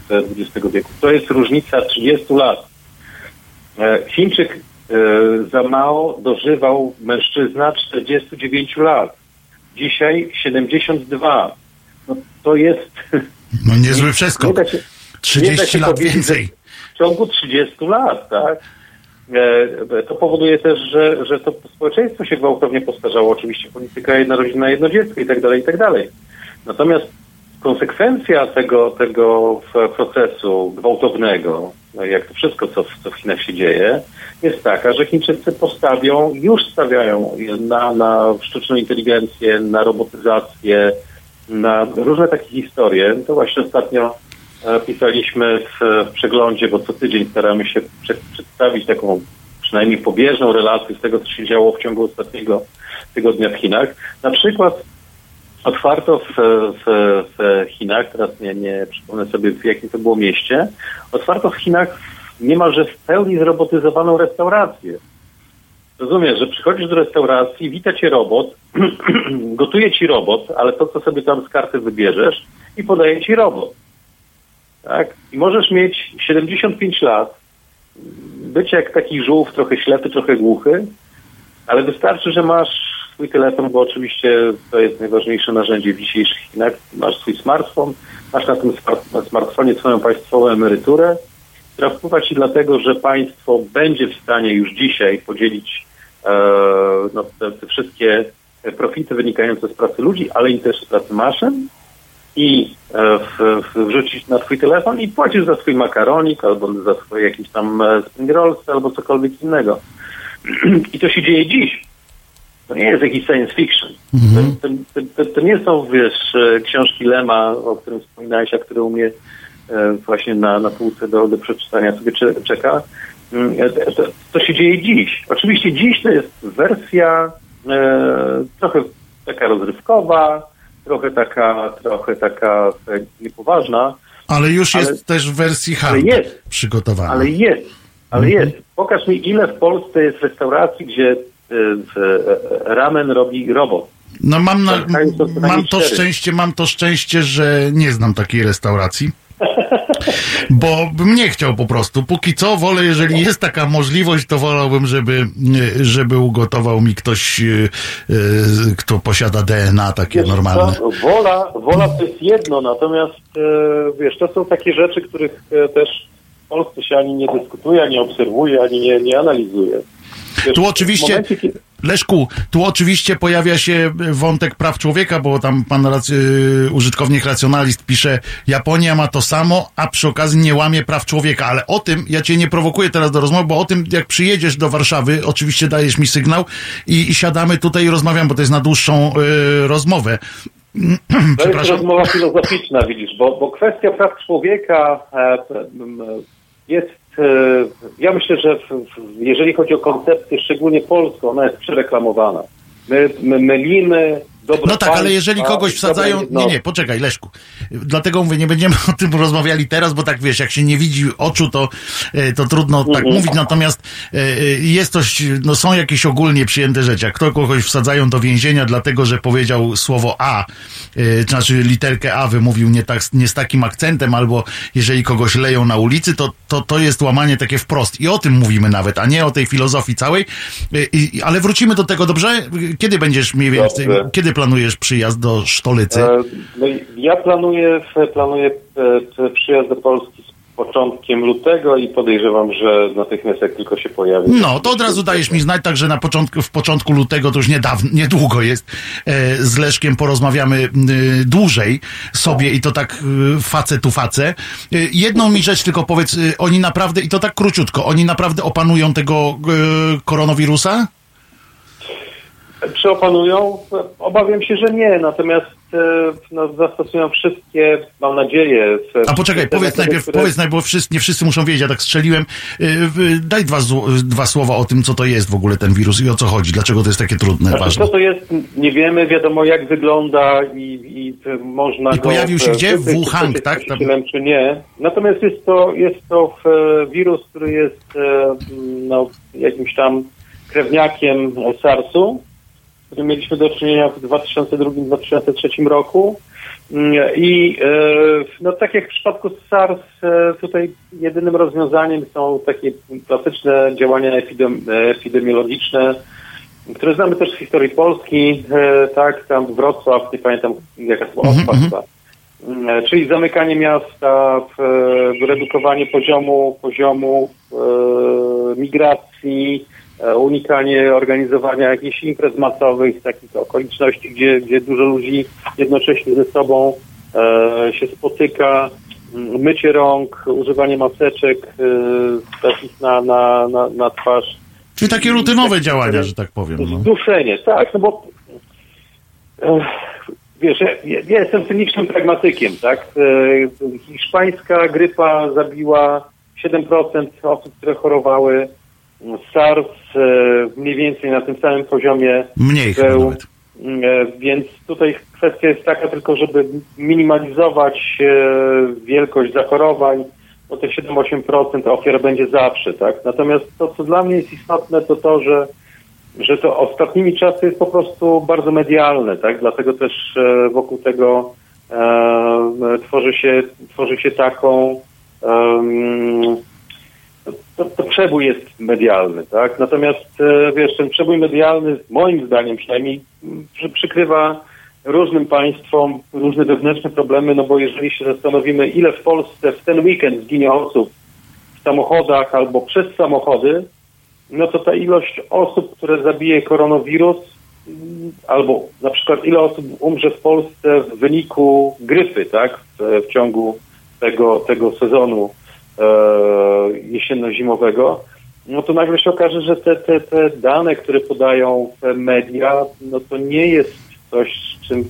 XX wieku. To jest różnica 30 lat. E, Chińczyk e, za mało dożywał mężczyzna 49 lat. Dzisiaj 72. No, to jest. No niezły Nie przeskok. się, nie da 30 się lat więcej. W ciągu 30 lat, tak? E, To powoduje też, że, że to społeczeństwo się gwałtownie postarzało. Oczywiście polityka jedna rodzina, jedno dziecko i tak dalej, i tak dalej. Natomiast konsekwencja tego, tego procesu gwałtownego, no jak to wszystko, co, co w Chinach się dzieje, jest taka, że Chińczycy postawią, już stawiają na, na sztuczną inteligencję, na robotyzację, na różne takie historie. To właśnie ostatnio e, pisaliśmy w, w przeglądzie, bo co tydzień staramy się prze, przedstawić taką przynajmniej pobieżną relację z tego, co się działo w ciągu ostatniego tygodnia w Chinach. Na przykład otwarto w, w, w Chinach, teraz nie, nie przypomnę sobie w jakim to było mieście, otwarto w Chinach niemalże w pełni zrobotyzowaną restaurację. Rozumiesz, że przychodzisz do restauracji, wita cię robot, gotuje ci robot, ale to, co sobie tam z karty wybierzesz i podaje ci robot. Tak? I możesz mieć 75 lat, być jak taki żółw, trochę ślepy, trochę głuchy, ale wystarczy, że masz swój telefon, bo oczywiście to jest najważniejsze narzędzie w dzisiejszych Chinach. Masz swój smartfon, masz na tym smartfonie swoją państwową emeryturę, która wpływa ci dlatego, że państwo będzie w stanie już dzisiaj podzielić e, no, te, te wszystkie profity wynikające z pracy ludzi, ale i też z pracy maszyn i e, w, w, wrzucić na twój telefon i płacisz za swój makaronik albo za swoje jakieś tam e, spring rolls albo cokolwiek innego. I to się dzieje dziś. To nie jest jakiś science fiction. To, to, to, to nie są, wiesz, e, książki Lema, o którym wspominałeś, a który u mnie e, właśnie na, na półce do, do przeczytania sobie cze, czeka. Mm, e, To, to się dzieje dziś. Oczywiście dziś to jest wersja e, trochę taka rozrywkowa, trochę taka, trochę taka niepoważna, Ale już Ale- jest też w wersji hard jest. przygotowana. ale jest, ale Mhm. jest. Pokaż mi, ile w Polsce jest restauracji, gdzie ramen robi robot. No mam, na, mam to szczęście, mam to szczęście, że nie znam takiej restauracji. Bo bym nie chciał po prostu. Póki co wolę, jeżeli jest taka możliwość, to wolałbym, żeby, e, żeby ugotował mi ktoś, e, e, kto posiada DNA takie Wiesz normalne. wola, wola to jest jedno, natomiast e, wiesz, to są takie rzeczy, których e, też w Polsce się ani nie dyskutuje, ani obserwuje, ani nie, nie analizuje. Tu oczywiście, momencie, kiedy- Leszku, tu oczywiście pojawia się wątek praw człowieka, bo tam pan rac- y, użytkownik racjonalist pisze, Japonia ma to samo, a przy okazji nie łamie praw człowieka, ale o tym, ja cię nie prowokuję teraz do rozmowy, bo o tym, jak przyjedziesz do Warszawy, oczywiście dajesz mi sygnał i, i siadamy tutaj i rozmawiam, bo to jest na dłuższą y, rozmowę. To jest rozmowa filozoficzna, widzisz, bo, bo kwestia praw człowieka e, jest, e, ja myślę, że jeżeli chodzi o koncepcję, szczególnie polską, ona jest przereklamowana. My, my mylimy No tak, ale jeżeli kogoś wsadzają. Nie, nie, poczekaj, Leszku. Dlatego mówię, nie będziemy o tym rozmawiali teraz, bo tak wiesz, jak się nie widzi oczu, to, e, to trudno tak Mhm. mówić. Natomiast e, e, jest coś, no są jakieś ogólnie przyjęte rzeczy. Jak kto kogoś wsadzają do więzienia, dlatego że powiedział słowo A, znaczy literkę A wymówił nie, tak, nie z takim akcentem, albo jeżeli kogoś leją na ulicy, to, to, to jest łamanie takie wprost. I o tym mówimy nawet, a nie o tej filozofii całej. I- ale wrócimy do tego, dobrze? Kiedy będziesz mniej więcej, Dobrze. kiedy planujesz przyjazd do Sztolicy? E, No ja planuję, planuję e, przyjazd do Polski z początkiem lutego i podejrzewam, że natychmiast jak tylko się pojawi. No, to od razu dajesz mi znać, także na początku, w początku lutego, to już niedawno, niedługo jest, e, z Leszkiem porozmawiamy dłużej sobie i to tak face tu face. Jedną mi rzecz tylko powiedz, oni naprawdę, i to tak króciutko, oni naprawdę opanują tego koronawirusa? Czy opanują? Obawiam się, że nie, natomiast e, no, zastosują wszystkie, mam nadzieję... w- A poczekaj, powiedz metody, najpierw, które- powiedz najpierw, bo wszyscy, nie wszyscy muszą wiedzieć, ja tak strzeliłem. E, w- Daj dwa, dwa słowa o tym, co to jest w ogóle ten wirus i o co chodzi, dlaczego to jest takie trudne, Znaczy, ważne. co to jest, nie wiemy, wiadomo jak wygląda i, i można I go... pojawił się e, gdzie? W Wuhan, tak? nosicielem, czy nie. Natomiast jest to, jest to wirus, który jest no, jakimś tam krewniakiem SARS-u, którym mieliśmy do czynienia w 2002-2003 roku. Mm, I e, no, tak jak w przypadku SARS, e, tutaj jedynym rozwiązaniem są takie klasyczne działania epidem, epidemiologiczne, które znamy też z historii Polski, e, tak, tam Wrocław, nie pamiętam jaka to była Mhm, okładka. Mm, Czyli zamykanie miasta, e, redukowanie poziomu, poziomu e, migracji, e, unikanie organizowania jakichś imprez masowych, takich okoliczności, gdzie, gdzie dużo ludzi jednocześnie ze sobą e, się spotyka, Mm, mycie rąk, używanie maseczek e, takich na, na, na, na twarz. Czyli takie rutynowe działania, że tak powiem. No. Zduszenie, tak, no bo e, wiesz, ja, ja jestem cynicznym pragmatykiem, tak? E, hiszpańska grypa zabiła 7% osób, które chorowały. SARS e, mniej więcej na tym samym poziomie Mniej był. E, Więc tutaj kwestia jest taka tylko, żeby minimalizować e, wielkość zachorowań, bo te 7-8% ofiar będzie zawsze, tak? Natomiast to, co dla mnie jest istotne, to to, że, że to ostatnimi czasy jest po prostu bardzo medialne, tak? Dlatego też wokół tego e, tworzy się, tworzy się taką to, to przebój jest medialny, tak? Natomiast e, wiesz, ten przebój medialny, moim zdaniem przynajmniej, przykrywa różnym państwom różne wewnętrzne problemy, no bo jeżeli się zastanowimy, ile w Polsce w ten weekend zginie osób w samochodach albo przez samochody, no to ta ilość osób, które zabije koronawirus, mm, albo na przykład ile osób umrze w Polsce w wyniku grypy, tak? W, w ciągu tego, tego sezonu jesienno-zimowego, no to nagle się okaże, że te, te, te dane, które podają te media, no to nie jest coś, czym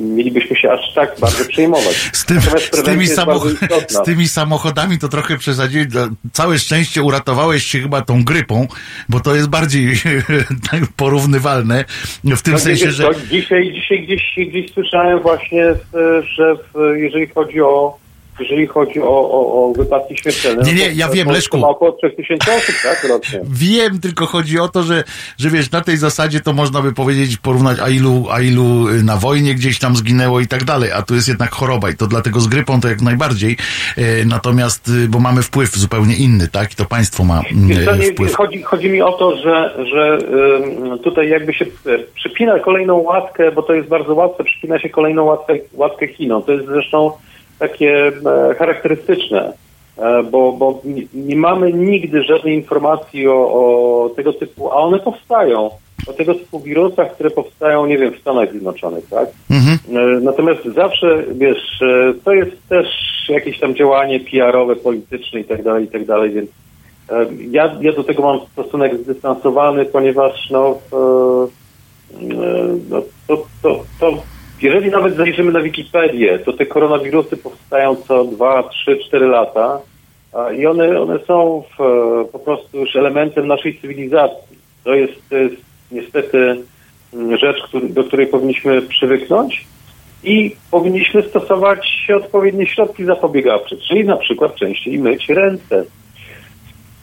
mielibyśmy się aż tak bardzo przejmować. Z, tym, z, tymi samoch- z tymi samochodami to trochę przesadziłeś. Całe szczęście uratowałeś się chyba tą grypą, bo to jest bardziej tak porównywalne w tym No, sensie, że... co, dzisiaj, dzisiaj gdzieś, gdzieś słyszałem właśnie, w- że w, jeżeli chodzi o jeżeli chodzi o, o, o wypadki śmiertelne. Nie, no nie, to- ja to wiem, to Leszku. ma około 3000 osób, tak, rocznie. Wiem, tylko chodzi o to, że, że wiesz, na tej zasadzie to można by powiedzieć, porównać, a ilu, a ilu y, na wojnie gdzieś tam zginęło i tak dalej, a tu jest jednak choroba i to dlatego z grypą to jak najbardziej, e, natomiast, y, bo mamy wpływ zupełnie inny, tak, i to państwo ma y, nie, wpływ. chodzi, chodzi mi o to, że, że ym, tutaj jakby się e, przypina kolejną łatkę, bo to jest bardzo łatwe, przypina się kolejną łatkę, łatkę Chiną. To jest zresztą takie e, charakterystyczne, e, bo, bo nie, mamy nigdy żadnej informacji o, o tego typu, a one powstają, o tego typu wirusach, które powstają, nie wiem, w Stanach Zjednoczonych, tak? Mhm. E, Natomiast zawsze, wiesz, to jest też jakieś tam działanie PR-owe, polityczne i tak dalej, i tak dalej, więc ja, ja do tego mam stosunek zdystansowany, ponieważ no, no to, to, to jeżeli nawet zajrzymy na Wikipedię, to te koronawirusy powstają co 2, 3, 4 lata i one, one są w, po prostu już elementem naszej cywilizacji. To jest, to jest niestety mm, rzecz, do której powinniśmy przywyknąć i powinniśmy stosować odpowiednie środki zapobiegawcze, czyli na przykład częściej myć ręce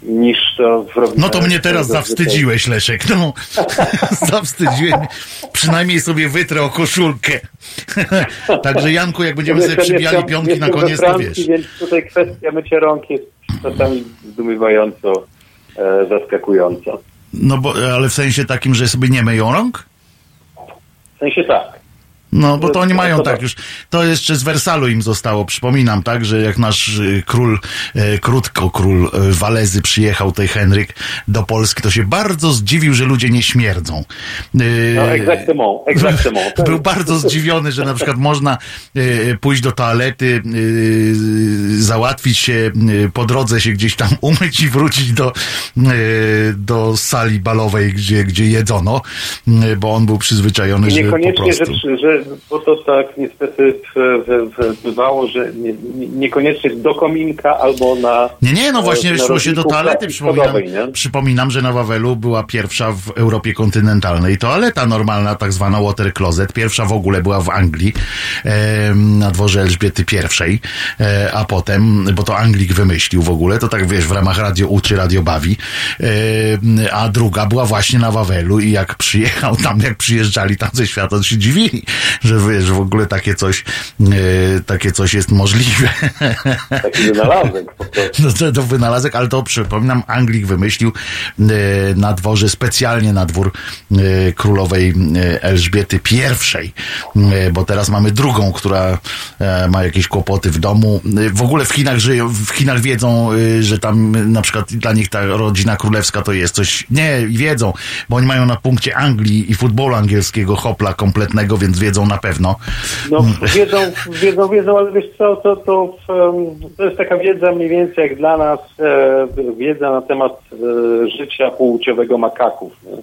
niż to robimy. No to mnie teraz zawstydziłeś, Leszek. No, zawstydziłeś. Przynajmniej sobie wytrę o koszulkę. Także Janku, jak będziemy sobie przybijali piątki na koniec, to wiesz. Więc tutaj kwestia mycia rąk jest czasami zdumiewająco e, zaskakująca. No bo, ale w sensie takim, że sobie nie myją rąk? W sensie tak. No, bo to oni mają to tak tak. już. To jeszcze z Wersalu im zostało. Przypominam, tak, że jak nasz y, król, e, krótko król e, Walezy przyjechał, tej Henryk, do Polski, to się bardzo zdziwił, że ludzie nie śmierdzą. Y, No, exactement, exactement. Był bardzo zdziwiony, że na przykład można pójść do toalety, załatwić się, po drodze się gdzieś tam umyć i wrócić do, do sali balowej, gdzie, gdzie jedzono, bo on był przyzwyczajony, że po że, prostu. że, bo to tak niestety w bywało, że nie, nie- niekoniecznie do kominka albo na... Nie, nie, no właśnie na szło się do toalety. Przypominam, przypominam, że na Wawelu była pierwsza w Europie kontynentalnej toaleta normalna, tak zwana water closet. Pierwsza w ogóle była w Anglii, na dworze Elżbiety I, e, a potem, bo to Anglik wymyślił w ogóle, to tak wiesz, w ramach radio uczy, radio bawi, e, a druga była właśnie na Wawelu i jak przyjechał tam, jak przyjeżdżali tam ze świata, to się dziwili, że wiesz, w ogóle takie coś, e, takie coś jest możliwe. Taki wynalazek po prostu. No to, to wynalazek, ale to przypominam, Anglik wymyślił e, na dworze, specjalnie na dwór e, królowej Elżbiety I, bo teraz mamy drugą, która ma jakieś kłopoty w domu. W ogóle w Chinach żyją, w Chinach wiedzą, że tam na przykład dla nich ta rodzina królewska to jest coś, nie, wiedzą, bo oni mają na punkcie Anglii i futbolu angielskiego hopla kompletnego, więc wiedzą na pewno. No, wiedzą, wiedzą, wiedzą, ale wiesz co, to, to, to jest taka wiedza mniej więcej jak dla nas e, wiedza na temat e, życia płciowego makaków. Nie?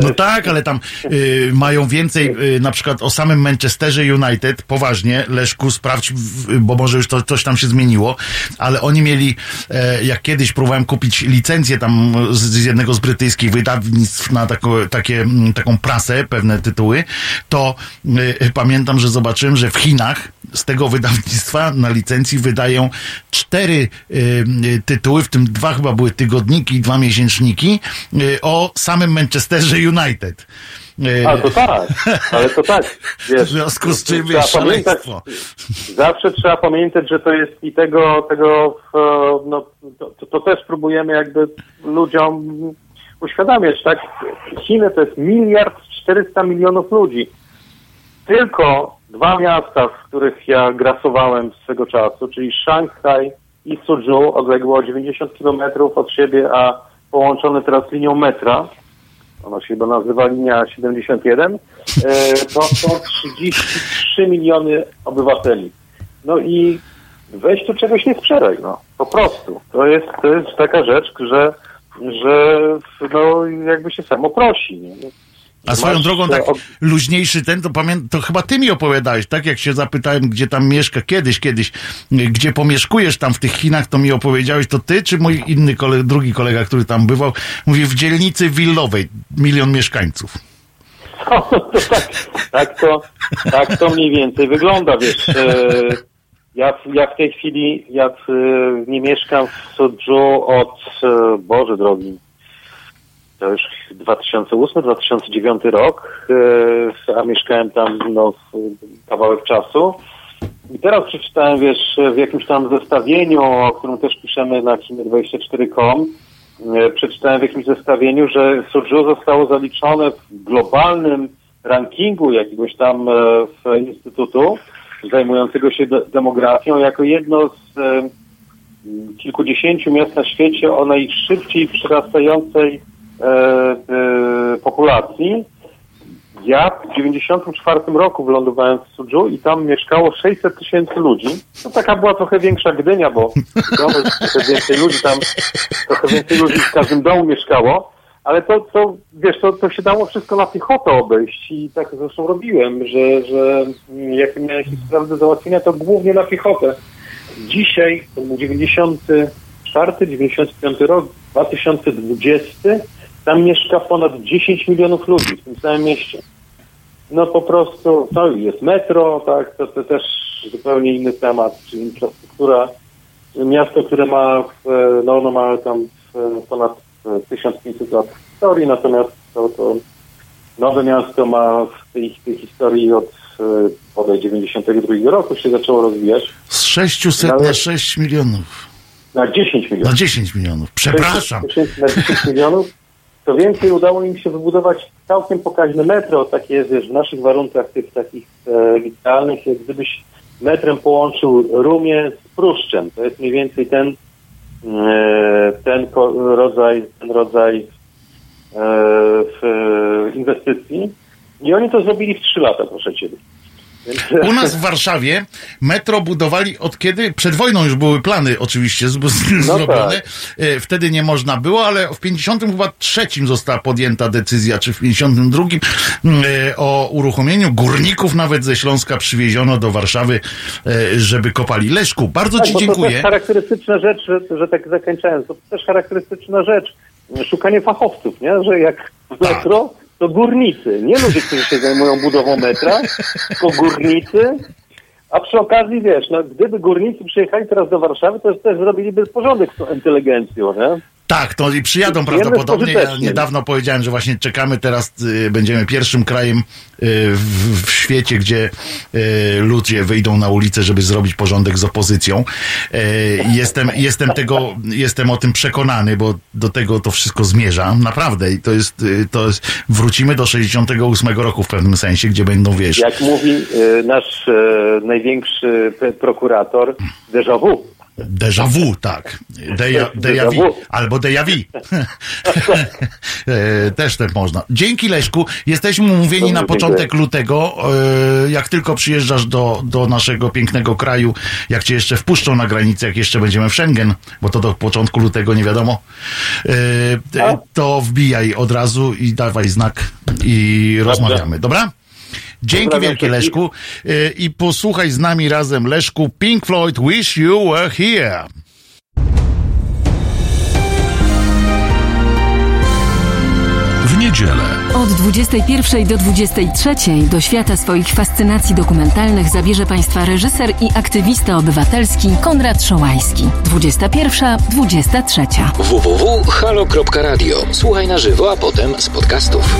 No tak, ale tam y, mają więcej, y, na przykład o samym Manchesterze United, poważnie, Leszku, sprawdź, bo może już to, coś tam się zmieniło, ale oni mieli, e, jak kiedyś próbowałem kupić licencję tam z, z jednego z brytyjskich wydawnictw na tako, takie, taką prasę, pewne tytuły, to y, pamiętam, że zobaczyłem, że w Chinach z tego wydawnictwa na licencji wydają cztery y, y, tytuły, w tym dwa chyba były tygodniki i dwa miesięczniki y, o samym Manchesterze United. Y, A to tak, ale to tak. Wiesz, w związku z czym trzeba jest pamiętać. Zawsze trzeba pamiętać, że to jest i tego, tego no, to, to, to też próbujemy jakby ludziom uświadamiać, tak? Chiny to jest miliard 400 milionów ludzi. Tylko dwa miasta, w których ja grasowałem swego czasu, czyli Szanghaj i Suzhou, odległe o 90 kilometrów od siebie, a połączone teraz linią metra, ona się chyba nazywa linia 71, e, to są 33 miliony obywateli. No i weź tu czegoś nie sprzedaj, no. Po prostu. To jest, to jest taka rzecz, że, że no jakby się samo prosi. Nie? A swoją drogą tak luźniejszy ten, to pamiętam, to chyba ty mi opowiadałeś, tak? Jak się zapytałem, gdzie tam mieszka, kiedyś, kiedyś, gdzie pomieszkujesz tam w tych Chinach, to mi opowiedziałeś, to ty, czy mój inny kolega, drugi kolega, który tam bywał, mówi w dzielnicy willowej, milion mieszkańców. No, to tak, tak, to, tak to mniej więcej wygląda, wiesz. E, ja, w- ja w tej chwili, ja nie mieszkam w Sudżu od, e, Boże drogi, to już 2008-2009 rok, e, a mieszkałem tam no, kawałek czasu. I teraz przeczytałem, wiesz, w jakimś tam zestawieniu, o którym też piszemy na chiny24.com, e, przeczytałem w jakimś zestawieniu, że Sudżu zostało zaliczone w globalnym rankingu jakiegoś tam e, w instytutu zajmującego się de- demografią jako jedno z kilkudziesięciu miast na świecie o najszybciej przyrastającej populacji. Ja w 94 roku wylądowałem w Sudżu i tam mieszkało 600 tysięcy ludzi. To taka była trochę większa Gdynia, bo że trochę więcej ludzi tam, trochę więcej ludzi w każdym domu mieszkało. Ale to, to wiesz, to, to się dało wszystko na piechotę obejść i tak zresztą robiłem, że, że mm, jak miałem jakieś sprawy do załatwienia, to głównie na piechotę. Dzisiaj, to był 94, 95 rok, 2020, tam mieszka ponad 10 milionów ludzi w tym samym mieście. No po prostu, no jest metro, tak, to, to też zupełnie inny temat, czyli infrastruktura. Miasto, które ma, e, no ono ma tam ponad e, 1500 lat historii, natomiast to, to nowe miasto ma w tej, tej historii od bodaj 92 roku się zaczęło rozwijać Z 600 na Nawet- 6 milionów. na 10 Na milionów. 10 milionów. Przepraszam. 6 na 10 milionów. Co więcej, udało im się wybudować całkiem pokaźne metro, takie wiesz, w naszych warunkach tych takich e, licealnych, jak gdybyś metrem połączył Rumię z Pruszczem. To jest mniej więcej ten, e, ten rodzaj, ten rodzaj e, w, inwestycji. I oni to zrobili w 3 lata, proszę Ciebie. U nas w Warszawie metro budowali od kiedy? Przed wojną już były plany oczywiście z- z- zrobione. tak. E, Wtedy nie można było, ale w 50 chyba trzecim została podjęta decyzja, czy w 52 mm, e, o uruchomieniu górników nawet ze Śląska przywieziono do Warszawy, e, żeby kopali. Leszku, bardzo Tak, Ci bo to dziękuję. też charakterystyczna rzecz, że, że tak zakończając, to też charakterystyczna rzecz, szukanie fachowców, nie? że jak w Tak. To górnicy, nie ludzie, którzy się zajmują budową metra, tylko górnicy, a przy okazji, wiesz, no, gdyby górnicy przyjechali teraz do Warszawy, to też zrobiliby porządek z tą inteligencją, nie? Tak, to i przyjadą Wiemy prawdopodobnie. Ja niedawno powiedziałem, że właśnie czekamy teraz, y, będziemy pierwszym krajem y, w, w świecie, gdzie y, ludzie wyjdą na ulicę, żeby zrobić porządek z opozycją. Y, jestem, jestem tego, jestem o tym przekonany, bo do tego to wszystko zmierza. Naprawdę. I to jest, y, to jest, wrócimy do 68 roku w pewnym sensie, gdzie będą, wiesz, Jak mówi e, nasz największy prokurator, déjà vu. Déjà vu, tak. Deja, déjà vu. Albo déjà vu. E, Też tak można. Dzięki Leśku. Jesteśmy umówieni na początek lutego. E, Jak tylko przyjeżdżasz do, do naszego pięknego kraju, jak cię jeszcze wpuszczą na granicę, jak jeszcze będziemy w Schengen, bo to do początku lutego nie wiadomo, e, to wbijaj od razu i dawaj znak i rozmawiamy. Dobra? Dzięki wielkie wszystkich. Leszku E, i posłuchaj z nami razem Leszku Pink Floyd Wish You Were Here. W niedzielę Od 21 do 23 do świata swoich fascynacji dokumentalnych zabierze Państwa reżyser i aktywista obywatelski Konrad Szołajski. 21, 23. www.halo.radio. Słuchaj na żywo, a potem z podcastów.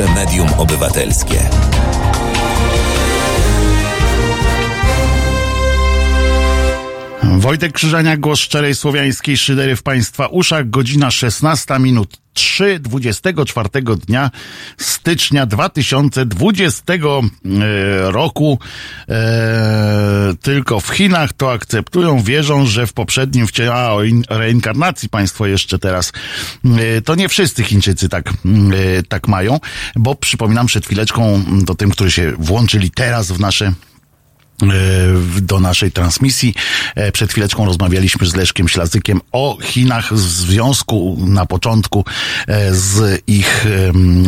Pierwsze medium obywatelskie. Wojtek Krzyżania, głos szczerej słowiańskiej szydery w Państwa uszach, godzina 16 minut 3, 24 dnia stycznia 2020 e, roku. E, tylko w Chinach to akceptują, wierzą, że w poprzednim wciele, a o in, reinkarnacji Państwo jeszcze teraz, e, to nie wszyscy Chińczycy tak, e, tak mają, bo przypominam przed chwileczką do tym, którzy się włączyli teraz w nasze do naszej transmisji. E, przed chwileczką rozmawialiśmy z Leszkiem Ślazykiem o Chinach w związku na początku e, z ich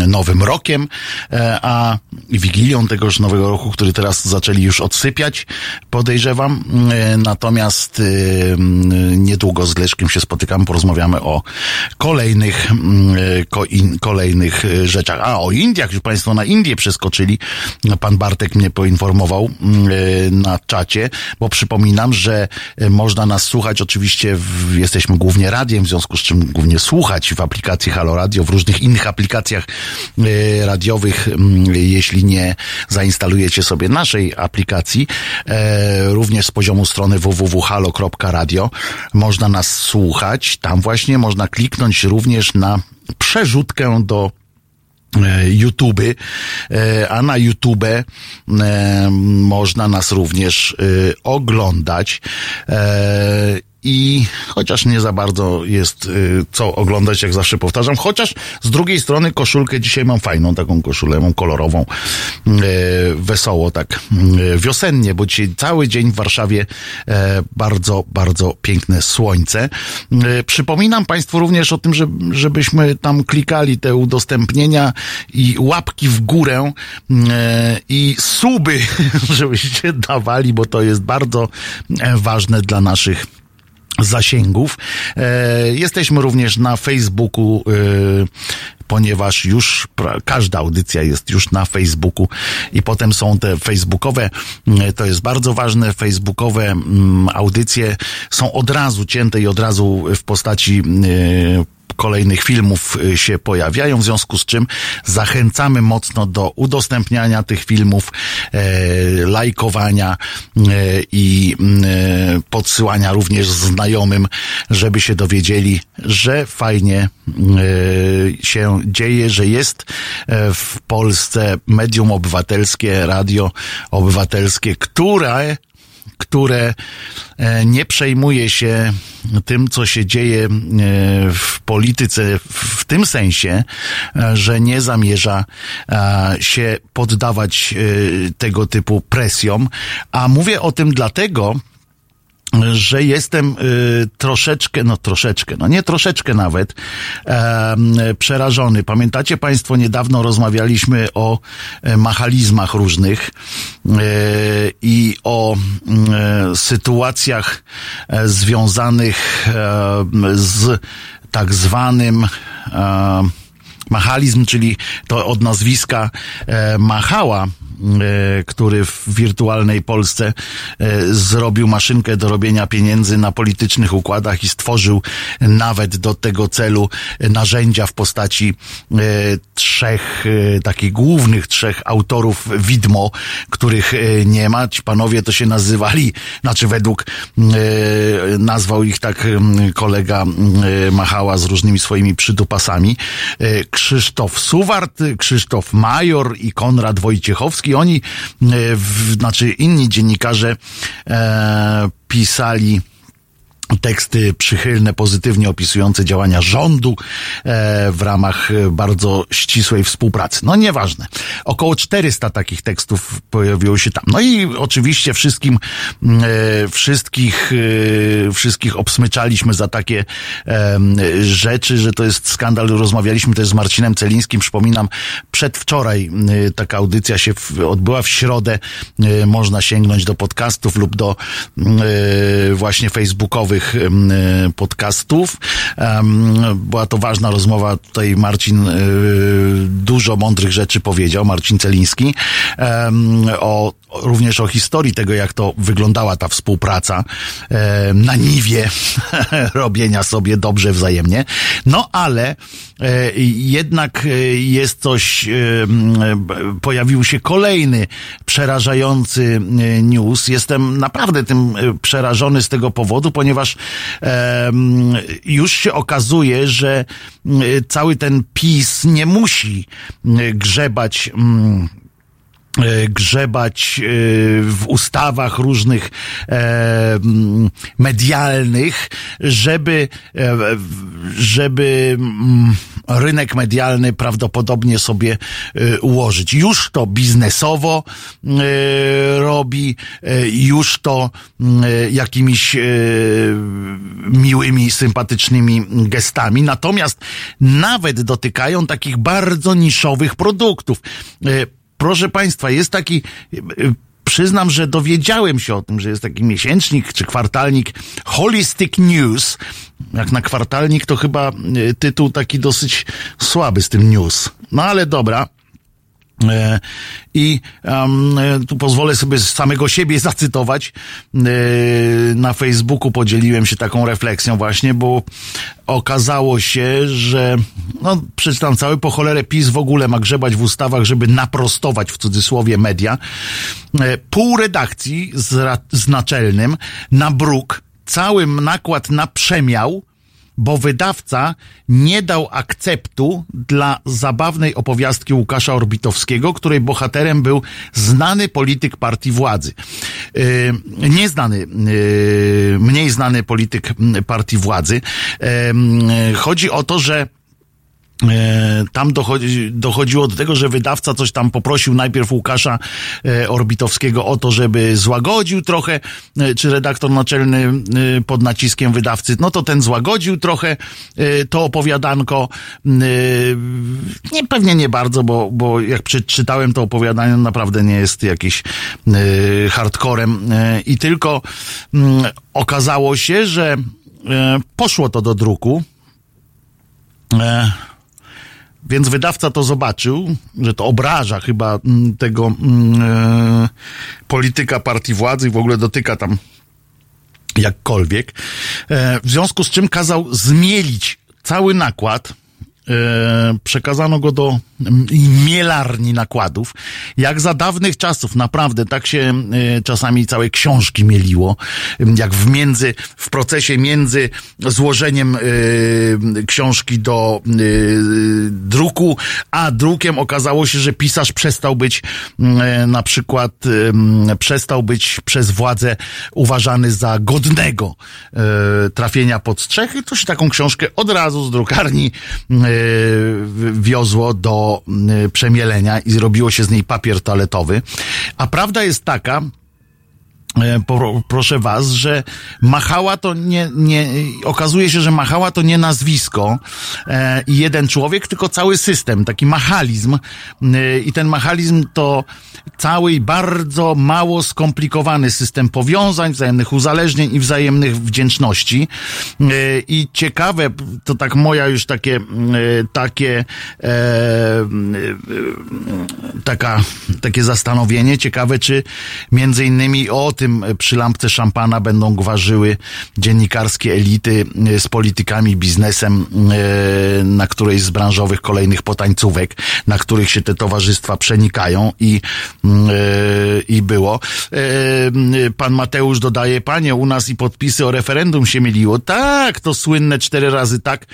nowym rokiem, e, a wigilią tegoż nowego roku, który teraz zaczęli już odsypiać, podejrzewam. Natomiast niedługo z Leszkiem się spotykamy, porozmawiamy o kolejnych, kolejnych rzeczach. A o Indiach, już Państwo na Indię przeskoczyli. Pan Bartek mnie poinformował na czacie, bo przypominam, że e, można nas słuchać, oczywiście w, jesteśmy głównie radiem, w związku z czym głównie słuchać w aplikacji Halo Radio, w różnych innych aplikacjach e, radiowych, jeśli nie zainstalujecie sobie naszej aplikacji, e, również z poziomu strony www.halo.radio można nas słuchać, tam właśnie można kliknąć również na przerzutkę do YouTube, e, a na YouTube e, można nas również oglądać i chociaż nie za bardzo jest y, co oglądać, jak zawsze powtarzam, chociaż z drugiej strony koszulkę dzisiaj mam fajną, taką koszulę, mam kolorową, y, wesoło, tak y, wiosennie, bo dzisiaj cały dzień w Warszawie e, bardzo, bardzo piękne słońce. Przypominam Państwu również o tym, że, żebyśmy tam klikali te udostępnienia i łapki w górę i suby, żebyście dawali, bo to jest bardzo e, ważne dla naszych zasięgów. E, jesteśmy również na Facebooku, e, ponieważ już pra, każda audycja jest już na Facebooku i potem są te facebookowe, e, to jest bardzo ważne, facebookowe m, mm, audycje są od razu cięte i od razu w postaci e, kolejnych filmów y, się pojawiają, w związku z czym zachęcamy mocno do udostępniania tych filmów, e, lajkowania e, i e, podsyłania również znajomym, żeby się dowiedzieli, że fajnie się dzieje, że jest w Polsce medium obywatelskie, radio obywatelskie, które które e, nie przejmuje się tym, co się dzieje e, w polityce w tym sensie, e, że nie zamierza się poddawać tego typu presjom. A mówię o tym dlatego, że jestem y, troszeczkę, no troszeczkę, no nie troszeczkę nawet, przerażony. Pamiętacie Państwo, niedawno rozmawialiśmy o e, machalizmach różnych e, i o e, sytuacjach związanych z tak zwanym machalizm, czyli to od nazwiska Machała, który w wirtualnej Polsce e, zrobił maszynkę do robienia pieniędzy na politycznych układach i stworzył nawet do tego celu narzędzia w postaci e, trzech takich głównych trzech autorów widmo, których nie ma. Ci panowie to się nazywali, znaczy według nazwał ich tak kolega Machała z różnymi swoimi przydupasami. Krzysztof Suwart, Krzysztof Major i Konrad Wojciechowski oni, e, w, znaczy inni dziennikarze e, pisali teksty przychylne, pozytywnie opisujące działania rządu e, w ramach e, bardzo ścisłej współpracy. No nieważne. Około 400 takich tekstów pojawiło się tam. No i oczywiście wszystkim, e, wszystkich, e, wszystkich obsmyczaliśmy za takie rzeczy, że to jest skandal. Rozmawialiśmy też z Marcinem Celińskim. Przypominam, przedwczoraj taka audycja się w, odbyła w środę. E, można sięgnąć do podcastów lub do e, właśnie facebookowych E, podcastów. Była to ważna rozmowa. Tutaj Marcin e, dużo mądrych rzeczy powiedział, Marcin Celiński, o również o historii tego, jak to wyglądała ta współpraca e, na niwie robienia sobie dobrze wzajemnie. No ale e, jednak e, jest coś, pojawił się kolejny przerażający news. Jestem naprawdę tym przerażony z tego powodu, ponieważ już się okazuje, że cały ten PiS nie musi grzebać grzebać e, w ustawach różnych e, medialnych, żeby, e, żeby mm, rynek medialny prawdopodobnie sobie e, ułożyć. Już to biznesowo e, robi, e, już to mm, e, jakimiś e, miłymi, sympatycznymi gestami. Natomiast nawet dotykają takich bardzo niszowych produktów. Proszę Państwa, jest taki, e, przyznam, że dowiedziałem się o tym, że jest taki miesięcznik czy kwartalnik Holistic News. Jak na kwartalnik to chyba e, tytuł taki dosyć słaby z tym news. No ale dobra. E, I um, tu pozwolę sobie samego siebie zacytować. E, na Facebooku podzieliłem się taką refleksją właśnie, bo okazało się, że no, przeczytam cały po cholerę PiS w ogóle ma grzebać w ustawach, żeby naprostować w cudzysłowie media. Pół redakcji z, z naczelnym na bruk, cały nakład na przemiał, bo wydawca nie dał akceptu dla zabawnej opowiastki Łukasza Orbitowskiego, której bohaterem był znany polityk partii władzy. Yy, nieznany, yy, mniej znany polityk partii władzy. Yy, chodzi o to, że tam dochodzi, dochodziło do tego, że wydawca coś tam poprosił najpierw Łukasza e, Orbitowskiego o to, żeby złagodził trochę, e, czy redaktor naczelny e, pod naciskiem wydawcy, no to ten złagodził trochę e, to opowiadanko. E, Nie, pewnie nie bardzo, bo, bo jak przeczytałem to opowiadanie, naprawdę nie jest jakiś e, hardcorem e, i tylko mm, okazało się, że e, poszło to do druku. Więc wydawca to zobaczył, że to obraża chyba mm, tego mm, e, polityka partii władzy i w ogóle dotyka tam jakkolwiek. E, w związku z czym kazał zmielić cały nakład. E, przekazano go do mm, mielarni nakładów. Jak za dawnych czasów, naprawdę, tak się e, czasami całe książki mieliło. Jak w między, w procesie między złożeniem e, książki do druku, a drukiem okazało się, że pisarz przestał być e, na przykład przestał być przez władzę uważany za godnego trafienia pod strzech i to się taką książkę od razu z drukarni wiozło do e, przemielenia i zrobiło się z niej papier toaletowy. A prawda jest taka, proszę was, że Machała to nie, nie, okazuje się, że Machała to nie nazwisko e, i jeden człowiek, tylko cały system, taki machalizm. E, i ten machalizm to cały bardzo mało skomplikowany system powiązań, wzajemnych uzależnień i wzajemnych wdzięczności. E, i ciekawe, to tak moja już takie, e, takie e, e, taka, takie zastanowienie, ciekawe czy między innymi o tym przy lampce szampana będą gwarzyły dziennikarskie elity e, z politykami, biznesem e, na którejś z branżowych kolejnych potańcówek, na których się te towarzystwa przenikają i, mm, e, i było. E, Pan Mateusz dodaje, panie, u nas i podpisy o referendum się mieliło. Tak, to słynne cztery razy tak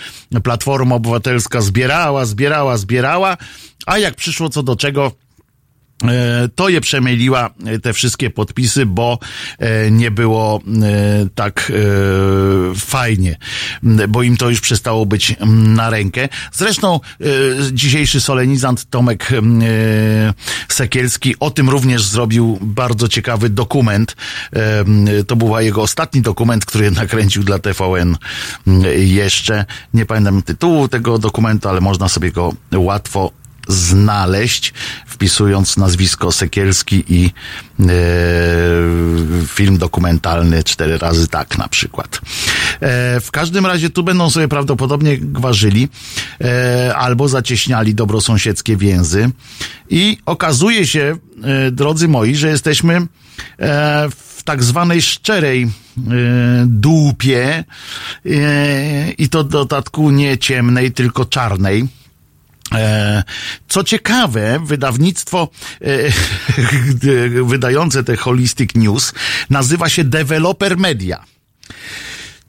Platforma Obywatelska zbierała, zbierała, zbierała, a jak przyszło co do czego, E, to je przemieliła e, te wszystkie podpisy, bo e, nie było e, tak e, fajnie, bo im to już przestało być na rękę. Zresztą e, dzisiejszy solenizant Tomek e, Sekielski o tym również zrobił bardzo ciekawy dokument. E, To był jego ostatni dokument, który nakręcił dla TVN jeszcze. Nie pamiętam tytułu tego dokumentu, ale można sobie go łatwo znaleźć, wpisując nazwisko Sekielski i e, film dokumentalny cztery razy tak na przykład. E, w każdym razie tu będą sobie prawdopodobnie gwarzyli e, albo zacieśniali dobrosąsiedzkie więzy i okazuje się, e, drodzy moi, że jesteśmy e, w tak zwanej szczerej e, dupie i to w dodatku nie ciemnej, tylko czarnej. E, Co ciekawe, wydawnictwo e, wydające te Holistic News nazywa się Developer Media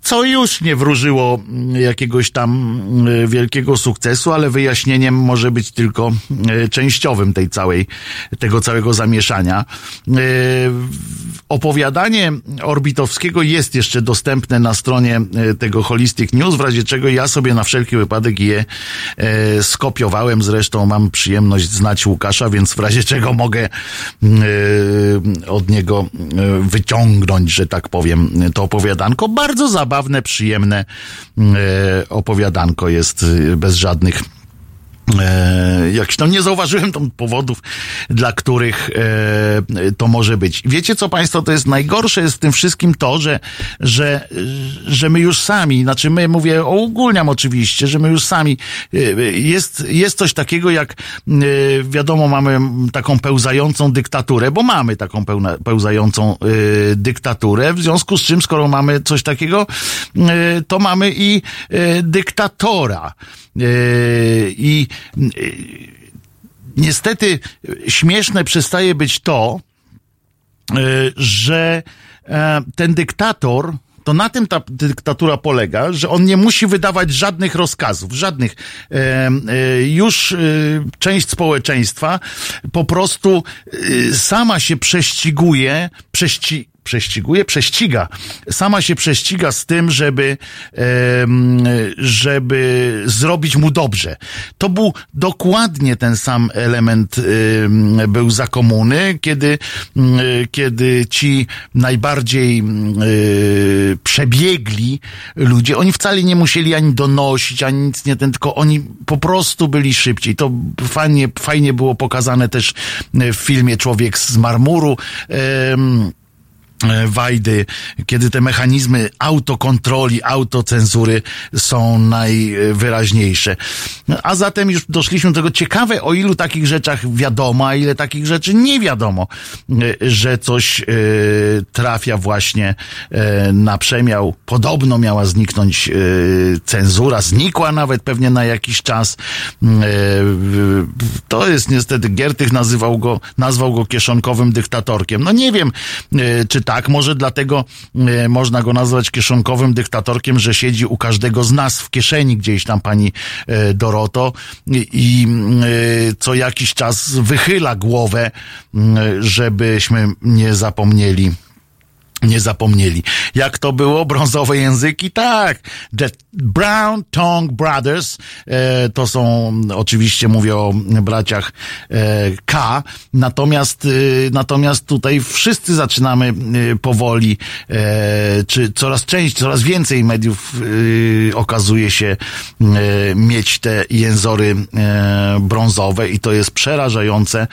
co już nie wróżyło mm, jakiegoś tam y, wielkiego sukcesu, ale wyjaśnieniem może być tylko y, częściowym tej całej, tego całego zamieszania. Y, Opowiadanie Orbitowskiego jest jeszcze dostępne na stronie tego Holistic News, w razie czego ja sobie na wszelki wypadek je skopiowałem. Zresztą mam przyjemność znać Łukasza, więc w razie czego mogę od niego wyciągnąć, że tak powiem, to opowiadanko. Bardzo zabawne, przyjemne opowiadanko jest bez żadnych E, jakiś tam nie zauważyłem tam powodów, dla których e, to może być. Wiecie co Państwo, to jest najgorsze jest w tym wszystkim to, że, że, że my już sami, znaczy my mówię, ogólniam oczywiście, że my już sami, e, jest, jest coś takiego jak, e, wiadomo, mamy taką pełzającą dyktaturę, bo mamy taką pełna, pełzającą e, dyktaturę, w związku z czym, skoro mamy coś takiego, e, to mamy i dyktatora. E, I e, niestety śmieszne przestaje być to, e, że ten dyktator, to na tym ta dyktatura polega, że on nie musi wydawać żadnych rozkazów, żadnych. Już część społeczeństwa po prostu sama się prześciguje, prześci, prześciguje, prześciga. Sama się prześciga z tym, żeby, żeby zrobić mu dobrze. To był dokładnie ten sam element em, był za komuny, kiedy, kiedy ci najbardziej e, przebiegli ludzie, oni wcale nie musieli ani donosić, ani nic nie ten, tylko oni po prostu byli szybciej. To fajnie, fajnie było pokazane też w filmie Człowiek z marmuru. E, Wajdy, kiedy te mechanizmy autokontroli, autocenzury są najwyraźniejsze. A zatem już doszliśmy do tego ciekawe, o ilu takich rzeczach wiadomo, a ile takich rzeczy nie wiadomo, e, że coś e, trafia właśnie na przemiał. Podobno miała zniknąć cenzura, znikła nawet pewnie na jakiś czas. E, To jest niestety, Giertych nazywał go, nazwał go kieszonkowym dyktatorkiem. No nie wiem, czy tak, może dlatego e, można go nazwać kieszonkowym dyktatorkiem, że siedzi u każdego z nas w kieszeni gdzieś tam pani e, Doroto. I, e, co jakiś czas wychyla głowę, żebyśmy nie zapomnieli nie zapomnieli. Jak to było? Brązowe języki? Tak. The Brown Tongue Brothers, e, to są, oczywiście mówię o braciach e, K, natomiast, e, natomiast tutaj wszyscy zaczynamy e, powoli, e, czy coraz częściej, coraz więcej mediów e, okazuje się mieć te jęzory brązowe i to jest przerażające.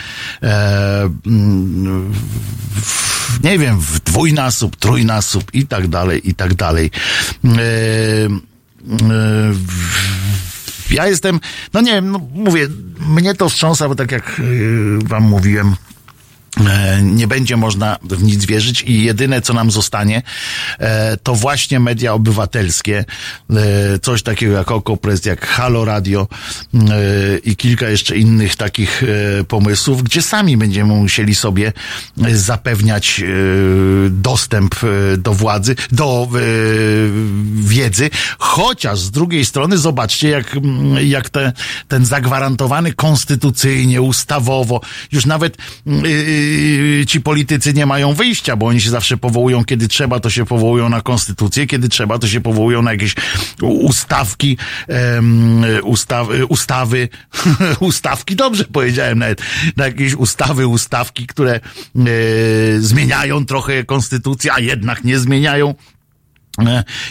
Mm, nie wiem, w dwójnasób, trójnasób i tak dalej, i tak dalej. E, e, ja jestem, no nie wiem, no mówię, mnie to wstrząsa, bo tak jak e, wam mówiłem, nie będzie można w nic wierzyć i jedyne, co nam zostanie, e, to właśnie media obywatelskie, e, coś takiego jak Okopres, jak Halo Radio e, i kilka jeszcze innych takich e, pomysłów, gdzie sami będziemy musieli sobie e, zapewniać e, dostęp e, do władzy, do e, wiedzy, chociaż z drugiej strony zobaczcie, jak, jak te, ten zagwarantowany konstytucyjnie, ustawowo, już nawet yy, ci politycy nie mają wyjścia, bo oni się zawsze powołują, kiedy trzeba, to się powołują na konstytucję, kiedy trzeba, to się powołują na jakieś ustawki, em, ustaw, ustawy, ustawki, dobrze powiedziałem nawet, na jakieś ustawy, ustawki, które e, zmieniają trochę konstytucję, a jednak nie zmieniają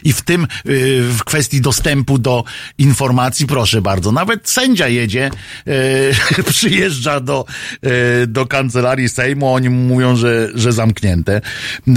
I w tym, y, w kwestii dostępu do informacji, proszę bardzo, nawet sędzia jedzie, e, przyjeżdża do, e, do kancelarii Sejmu, oni mówią, że, że zamknięte. E,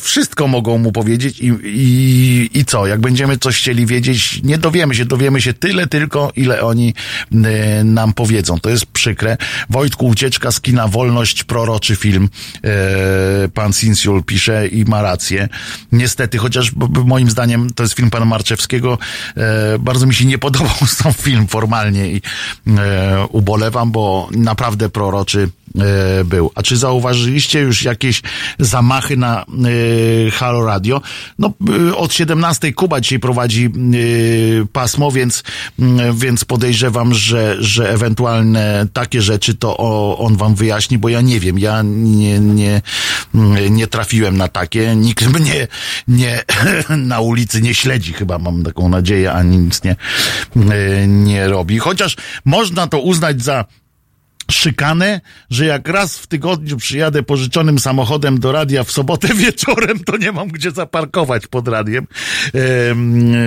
wszystko mogą mu powiedzieć i, i, i co, jak będziemy coś chcieli wiedzieć, nie dowiemy się, dowiemy się tyle tylko, ile oni e, nam powiedzą. To jest przykre. Wojtku, ucieczka z kina, wolność, proroczy film, e, pan Sinciul pisze i ma rację. Niestety, chociaż moim zdaniem to jest film pana Marczewskiego, e, bardzo mi się nie podobał sam film formalnie i e, ubolewam, bo naprawdę proroczy e, był. A czy zauważyliście już jakieś zamachy na Halo Radio? No, od 17 Kuba dzisiaj prowadzi pasmo, więc, więc podejrzewam, że, że ewentualne takie rzeczy to on wam wyjaśni, bo ja nie wiem, ja nie, nie, nie trafiłem na takie, nikt mnie nie, na ulicy nie śledzi, chyba mam taką nadzieję, ani nic nie, e, nie robi. Chociaż można to uznać za szykanę, że jak raz w tygodniu przyjadę pożyczonym samochodem do radia w sobotę wieczorem, to nie mam gdzie zaparkować pod radiem, Em, e,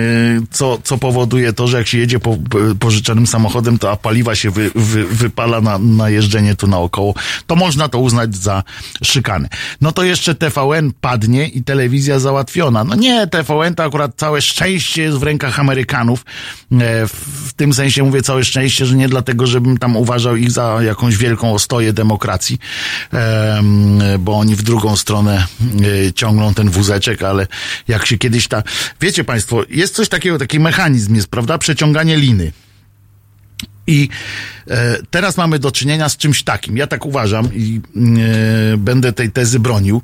co, co powoduje to, że jak się jedzie po, pożyczonym samochodem, to a paliwa się wy, wy, wypala na, na jeżdżenie tu naokoło, to można to uznać za szykanę. No to jeszcze TVN padnie i telewizja załatwiona. No nie, TVN to akurat całe szczęście jest w rękach Amerykanów. E, w tym sensie mówię całe szczęście, że nie dlatego, żebym tam uważał ich za jakąś wielką ostoję demokracji, em, bo oni w drugą stronę e, ciągną ten wózeczek, ale jak się kiedyś ta... Wiecie Państwo, jest coś takiego, taki mechanizm jest, prawda? Przeciąganie liny. I e, teraz mamy do czynienia z czymś takim. Ja tak uważam i e, będę tej tezy bronił,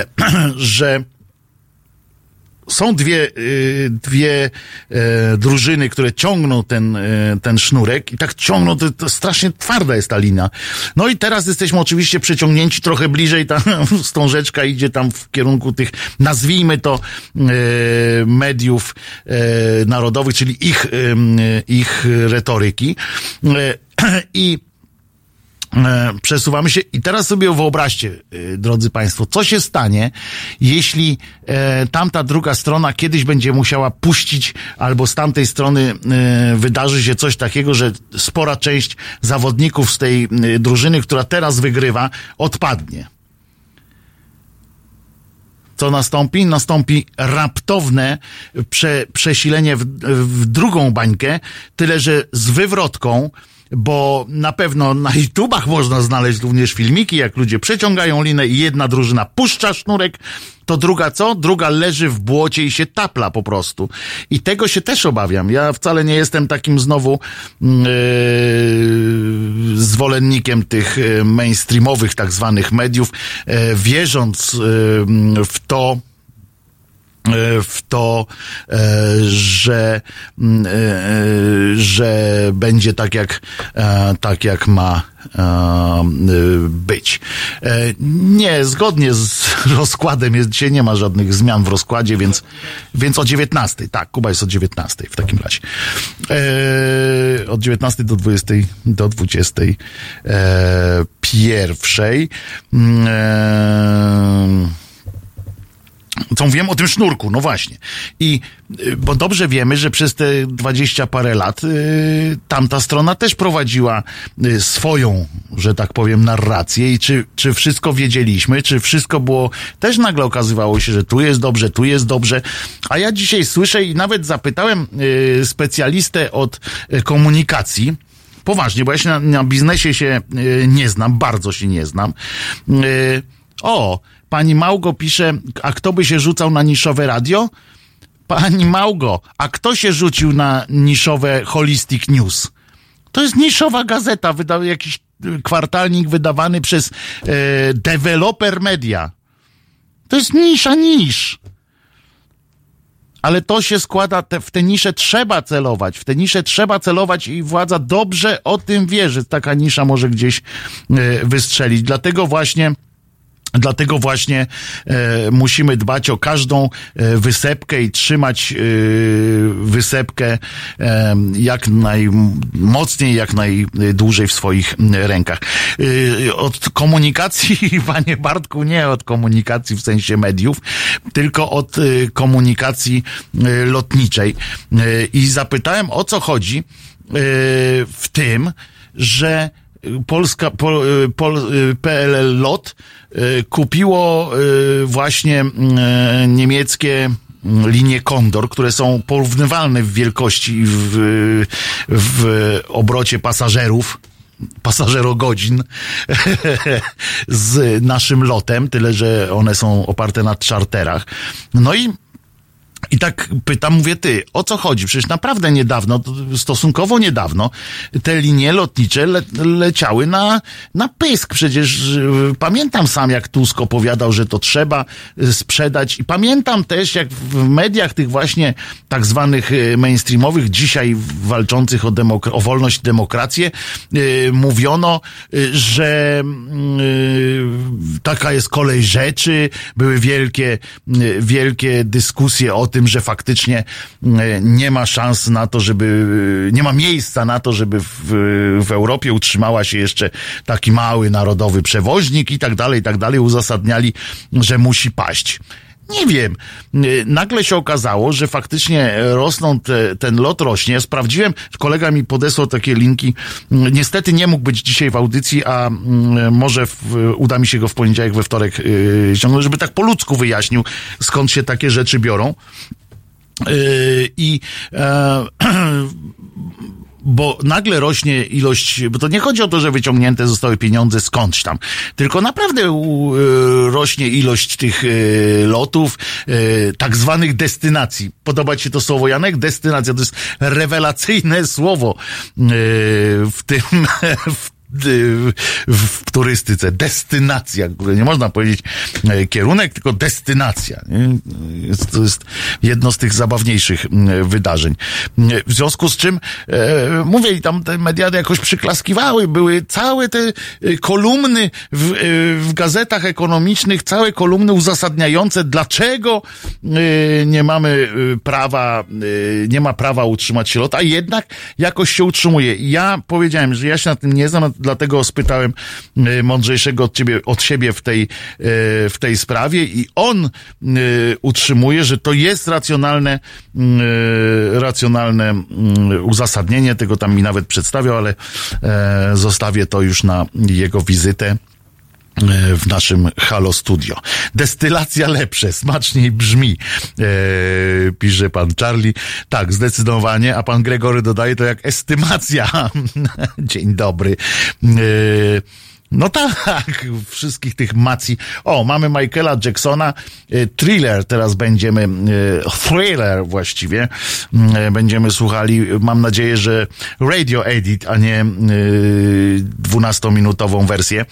że są dwie, y, dwie e, drużyny, które ciągną ten, e, ten sznurek i tak ciągną, to, to strasznie twarda jest ta lina. No i teraz jesteśmy oczywiście przeciągnięci trochę bliżej, ta wstążeczka idzie tam w kierunku tych, nazwijmy to, e, mediów narodowych, czyli ich, ich retoryki. I przesuwamy się i teraz sobie wyobraźcie, e, drodzy Państwo, co się stanie, jeśli e, tamta druga strona kiedyś będzie musiała puścić, albo z tamtej strony e, wydarzy się coś takiego, że spora część zawodników z tej e, drużyny, która teraz wygrywa, odpadnie. Co nastąpi? Nastąpi raptowne prze, przesilenie w, w drugą bańkę, tyle że z wywrotką, bo na pewno na YouTubach można znaleźć również filmiki, jak ludzie przeciągają linę i jedna drużyna puszcza sznurek, to druga co? Druga leży w błocie i się tapla po prostu. I tego się też obawiam. Ja wcale nie jestem takim znowu yy, zwolennikiem tych yy, mainstreamowych tak zwanych mediów, yy, wierząc yy, w to, e, w to, e, że, mm, e, e, że będzie tak jak, e, tak jak ma e, e, być. E, Nie, zgodnie z rozkładem jest dzisiaj nie ma żadnych zmian w rozkładzie, więc, więc o 19. Tak, Kuba jest o 19 w takim razie. E, od 19 do 20, do 20 e, pierwszej. Co wiem o tym sznurku, no właśnie. I, y, bo dobrze wiemy, że przez te dwadzieścia parę lat y, tamta strona też prowadziła y, swoją, że tak powiem, narrację i czy, czy wszystko wiedzieliśmy, czy wszystko było, też nagle okazywało się, że tu jest dobrze, tu jest dobrze, a ja dzisiaj słyszę i nawet zapytałem y, specjalistę od komunikacji, Poważnie, bo ja się na, na biznesie się nie znam, bardzo się nie znam. O, pani Małgo pisze, a kto by się rzucał na niszowe radio? Pani Małgo, a kto się rzucił na niszowe Holistic News? To jest niszowa gazeta, wyda, jakiś kwartalnik wydawany przez e, Developer Media. To jest nisza nisz. Ale to się składa, te, w te nisze trzeba celować, w te nisze trzeba celować i władza dobrze o tym wie, że taka nisza może gdzieś e, wystrzelić. Dlatego właśnie Dlatego właśnie e, musimy dbać o każdą e, wysepkę i trzymać e, wysepkę e, jak najmocniej, jak najdłużej w swoich rękach. E, od komunikacji, panie Bartku, nie od komunikacji w sensie mediów, tylko od e, komunikacji e, lotniczej. I zapytałem o co chodzi w tym, że Polska, pol, pol, PLL LOT y, kupiło y, właśnie y, niemieckie linie Kondor, które są porównywalne w wielkości i w, w obrocie pasażerów pasażerogodzin z naszym lotem, tyle że one są oparte na czarterach. No i i tak pytam, mówię, ty, o co chodzi? Przecież naprawdę niedawno, stosunkowo niedawno, te linie lotnicze le, leciały na, na pysk. Przecież y, pamiętam sam, jak Tusk opowiadał, że to trzeba y, sprzedać. I pamiętam też, jak w mediach tych właśnie tak zwanych y, mainstreamowych, dzisiaj walczących o, demok- o wolność i demokrację, yy, mówiono, yy, że yy, taka jest kolej rzeczy. Były wielkie, wielkie dyskusje o tym, że faktycznie nie ma szans na to, żeby, nie ma miejsca na to, żeby w, w Europie utrzymała się jeszcze taki mały narodowy przewoźnik i tak dalej, i tak dalej. Uzasadniali, że musi paść. Nie wiem. Nagle się okazało, że faktycznie rosną te, ten lot rośnie. Sprawdziłem, kolega mi podesłał takie linki. Niestety nie mógł być dzisiaj w audycji, a może w, uda mi się go w poniedziałek, we wtorek yy, ściągnąć, żeby tak po ludzku wyjaśnił, skąd się takie rzeczy biorą. Yy, I e, bo nagle rośnie ilość, bo to nie chodzi o to, że wyciągnięte zostały pieniądze skądś tam, tylko naprawdę u, y, rośnie ilość tych y, lotów, y, tak zwanych destynacji. Podoba ci to słowo, Janek? Destynacja to jest rewelacyjne słowo w tym, w w, w turystyce. Destynacja, nie można powiedzieć kierunek, tylko destynacja. To jest jedno z tych zabawniejszych wydarzeń. W związku z czym, e, mówię, i tam te media jakoś przyklaskiwały, były całe te kolumny w, w gazetach ekonomicznych, całe kolumny uzasadniające, dlaczego nie mamy prawa, nie ma prawa utrzymać się lot, a jednak jakoś się utrzymuje. Ja powiedziałem, że ja się na tym nie znam, dlatego spytałem y, mądrzejszego od ciebie, od siebie w tej, y, w tej sprawie i on y, utrzymuje, że to jest racjonalne, racjonalne uzasadnienie, tego tam mi nawet przedstawiał, ale e, zostawię to już na jego wizytę w naszym Halo Studio. Destylacja lepsze, smaczniej brzmi, e, pisze pan Charlie. Tak, zdecydowanie, a pan Gregory dodaje to jak estymacja. Dzień dobry. E, no tak, wszystkich tych macji. O, mamy Michaela Jacksona, y, thriller teraz będziemy, y, thriller właściwie, y, będziemy słuchali, mam nadzieję, że radio edit, a nie dwunastominutową wersję,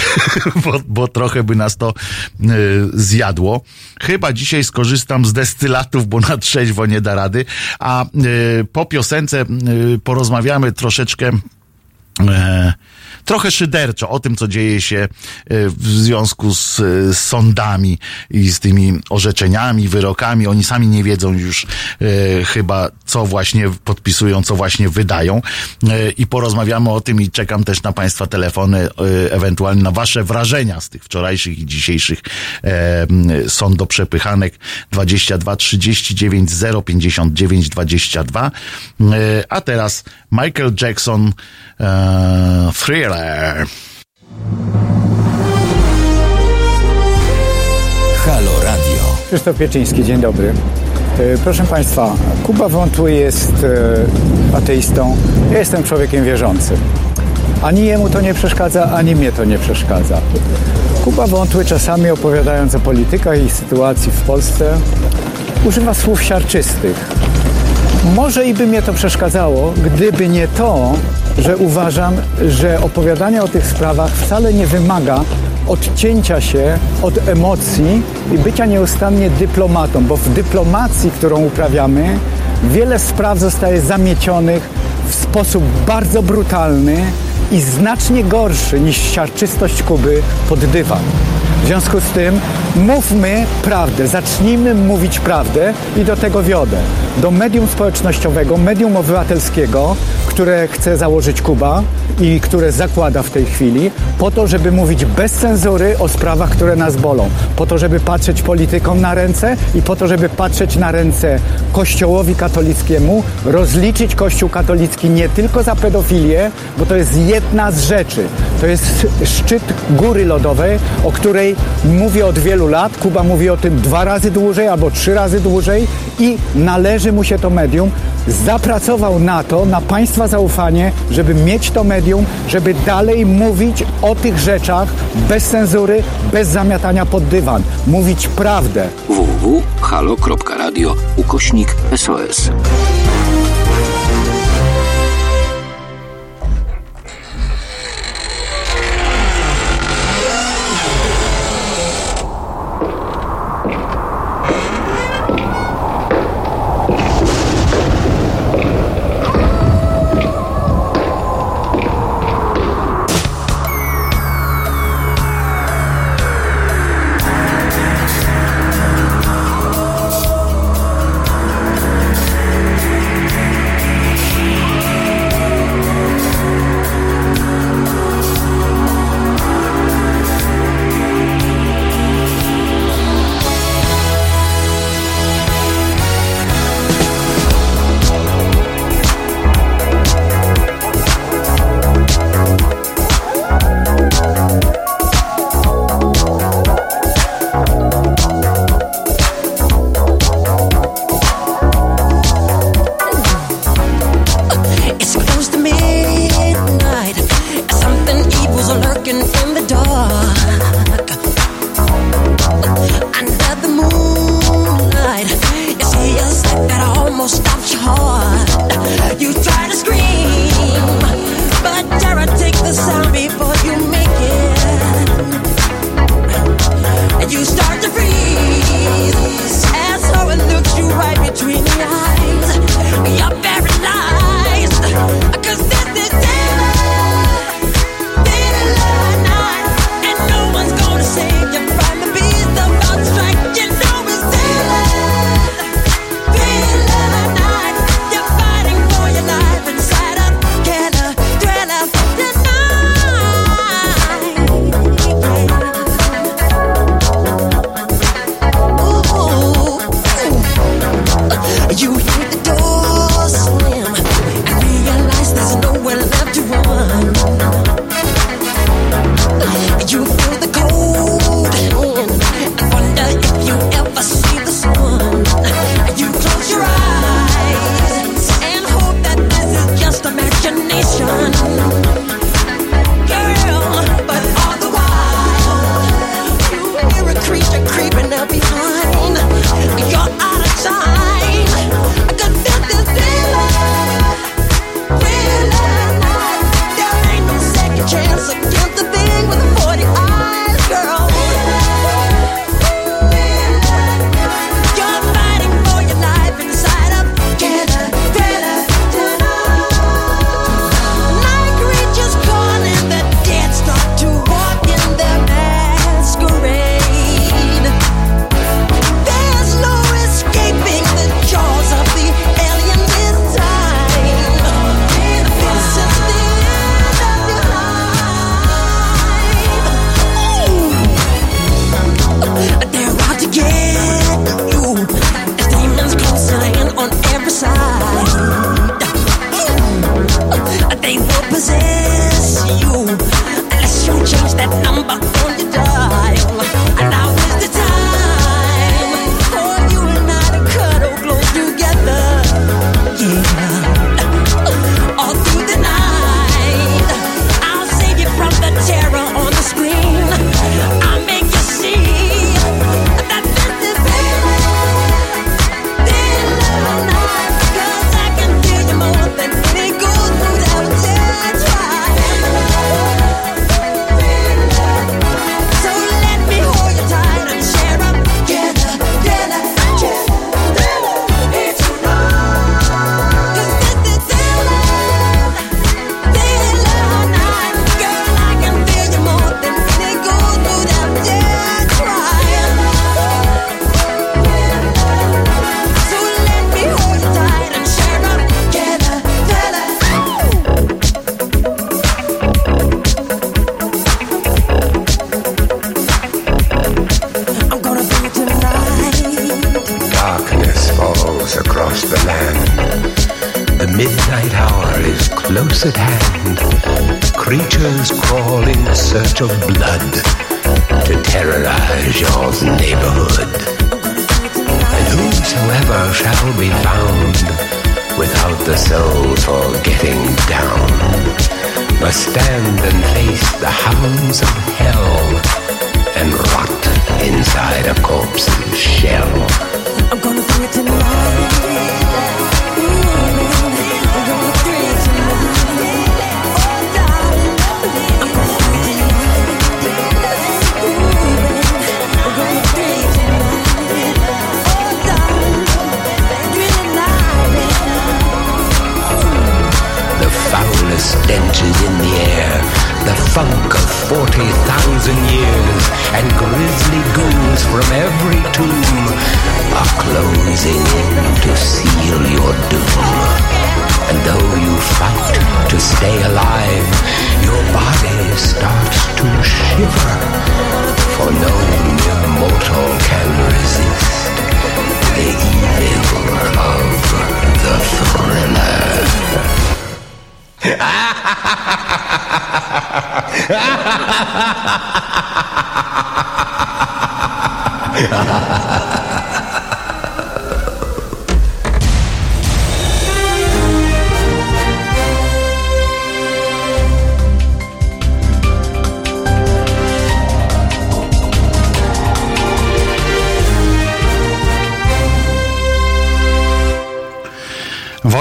bo, bo trochę by nas to zjadło. Chyba dzisiaj skorzystam z destylatów, bo na trzeźwo nie da rady, a po piosence porozmawiamy troszeczkę trochę szyderczo o tym, co dzieje się w związku z, z sądami i z tymi orzeczeniami, wyrokami. Oni sami nie wiedzą już e, chyba, co właśnie podpisują, co właśnie wydają. E, I porozmawiamy o tym i czekam też na Państwa telefony, e, ewentualnie na Wasze wrażenia z tych wczorajszych i dzisiejszych e, sądoprzepychanek 22 39 059 22. E, a teraz Michael Jackson e, Thriller. Halo Radio. Krzysztof Pieczyński, dzień dobry. E, Proszę Państwa, Kuba Wątły jest e, ateistą, ja jestem człowiekiem wierzącym. Ani jemu to nie przeszkadza, ani mnie to nie przeszkadza. Kuba Wątły czasami opowiadając o politykach i sytuacji w Polsce używa słów siarczystych. Może i by mnie to przeszkadzało, gdyby nie to, że uważam, że opowiadanie o tych sprawach wcale nie wymaga odcięcia się od emocji i bycia nieustannie dyplomatą, bo w dyplomacji, którą uprawiamy, wiele spraw zostaje zamiecionych w sposób bardzo brutalny i znacznie gorszy niż siarczystość Kuby pod dywan. W związku z tym mówmy prawdę, zacznijmy mówić prawdę i do tego wiodę. Do medium społecznościowego, medium obywatelskiego, które chce założyć Kuba i które zakłada w tej chwili, po to, żeby mówić bez cenzury o sprawach, które nas bolą. Po to, żeby patrzeć politykom na ręce i po to, żeby patrzeć na ręce Kościołowi katolickiemu, rozliczyć Kościół katolicki nie tylko za pedofilię, bo to jest jedna z rzeczy. To jest szczyt góry lodowej, o której mówię od wielu lat. Kuba mówi o tym dwa razy dłużej albo trzy razy dłużej i należy mu się to medium. Zapracował na to, na Państwa zaufanie, żeby mieć to medium, żeby dalej mówić o tych rzeczach bez cenzury, bez zamiatania pod dywan. Mówić prawdę. www.halo.radio ukośnik SOS.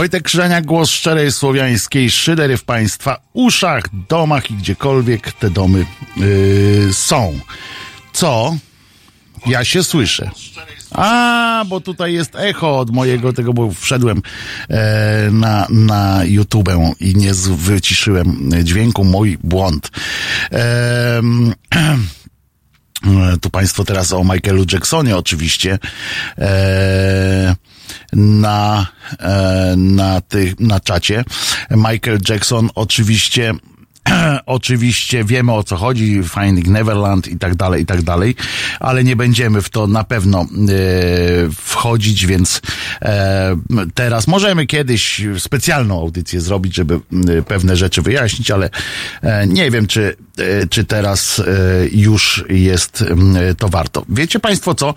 Wojtek Krzyżaniak, głos szczerej słowiańskiej szydery w Państwa uszach, domach i gdziekolwiek te domy yy, są. Co? Ja się słyszę. A, bo tutaj jest echo od mojego tego, bo wszedłem e, na, na YouTube i nie wyciszyłem dźwięku. Mój błąd. Em, E, Tu Państwo teraz o Michaelu Jacksonie oczywiście e, na, e, na, tych, na czacie. Michael Jackson oczywiście Oczywiście wiemy o co chodzi, Finding Neverland i tak dalej, i tak dalej, ale nie będziemy w to na pewno e, wchodzić, więc e, teraz możemy kiedyś specjalną audycję zrobić, żeby e, pewne rzeczy wyjaśnić, ale e, nie wiem, czy, czy teraz e, już jest to warto. Wiecie Państwo co? E,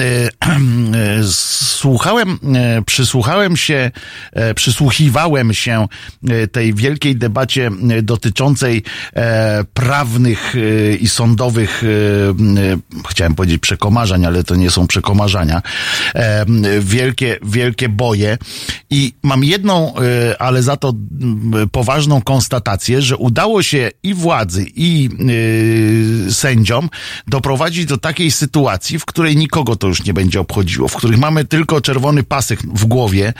e, Słuchałem, e, przysłuchałem się, e, przysłuchiwałem się e, tej wielkiej debacie e, dotyczącej e, prawnych e, i sądowych, e, e, chciałem powiedzieć przekomarzeń, ale to nie są przekomarzania, e, wielkie, wielkie boje i mam jedną, e, ale za to poważną konstatację, że udało się i władzy, i e, sędziom doprowadzić do takiej sytuacji, w której nikogo to już nie będzie obchodziło, w których mamy tylko czerwony pasek w głowie,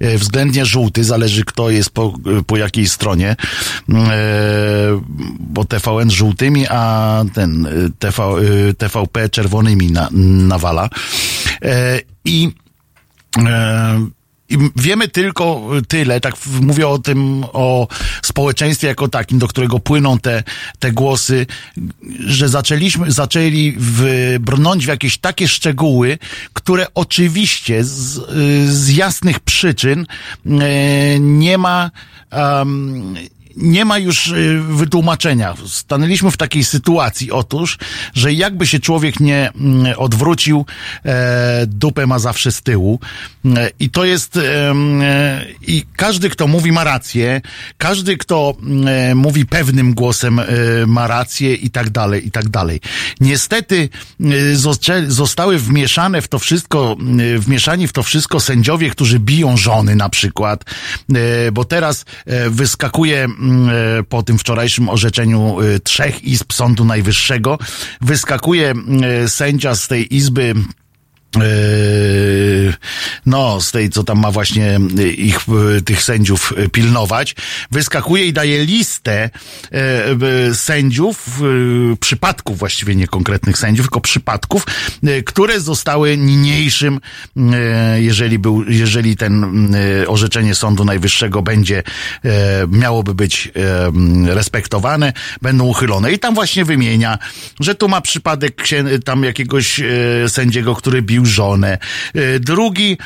e, względnie żółty, zależy kto jest po, po jakiej stronie, e, bo TVN żółtymi, a ten e, TV, TVP czerwonymi na, nawala. I i wiemy tylko tyle, tak mówię o tym, o społeczeństwie jako takim, do którego płyną te, te głosy, że zaczęliśmy, zaczęli w, brnąć w jakieś takie szczegóły, które oczywiście z, y, z jasnych przyczyn e, nie ma, em, nie ma już y, wytłumaczenia. Stanęliśmy w takiej sytuacji, otóż, że jakby się człowiek nie mm, odwrócił, e, dupę ma zawsze z tyłu. E, I to jest, e, i każdy, kto mówi, ma rację. Każdy, kto mówi pewnym głosem, ma rację i tak dalej, i tak dalej. Niestety zostały wmieszane w to wszystko, wmieszani w to wszystko sędziowie, którzy biją żony na przykład, bo teraz wyskakuje po tym wczorajszym orzeczeniu e, trzech izb Sądu Najwyższego, wyskakuje e, sędzia z tej izby no, z tej, co tam ma właśnie yy, ich, yy, tych sędziów yy, pilnować, wyskakuje i daje listę yy, yy, sędziów, yy, przypadków właściwie nie konkretnych sędziów, tylko przypadków, yy, które zostały niniejszym, yy, jeżeli był, jeżeli ten yy, orzeczenie Sądu Najwyższego będzie, yy, miałoby być yy, respektowane, będą uchylone. I tam właśnie wymienia, że tu ma przypadek tam jakiegoś yy, sędziego, który bił żonę. Y, Drugi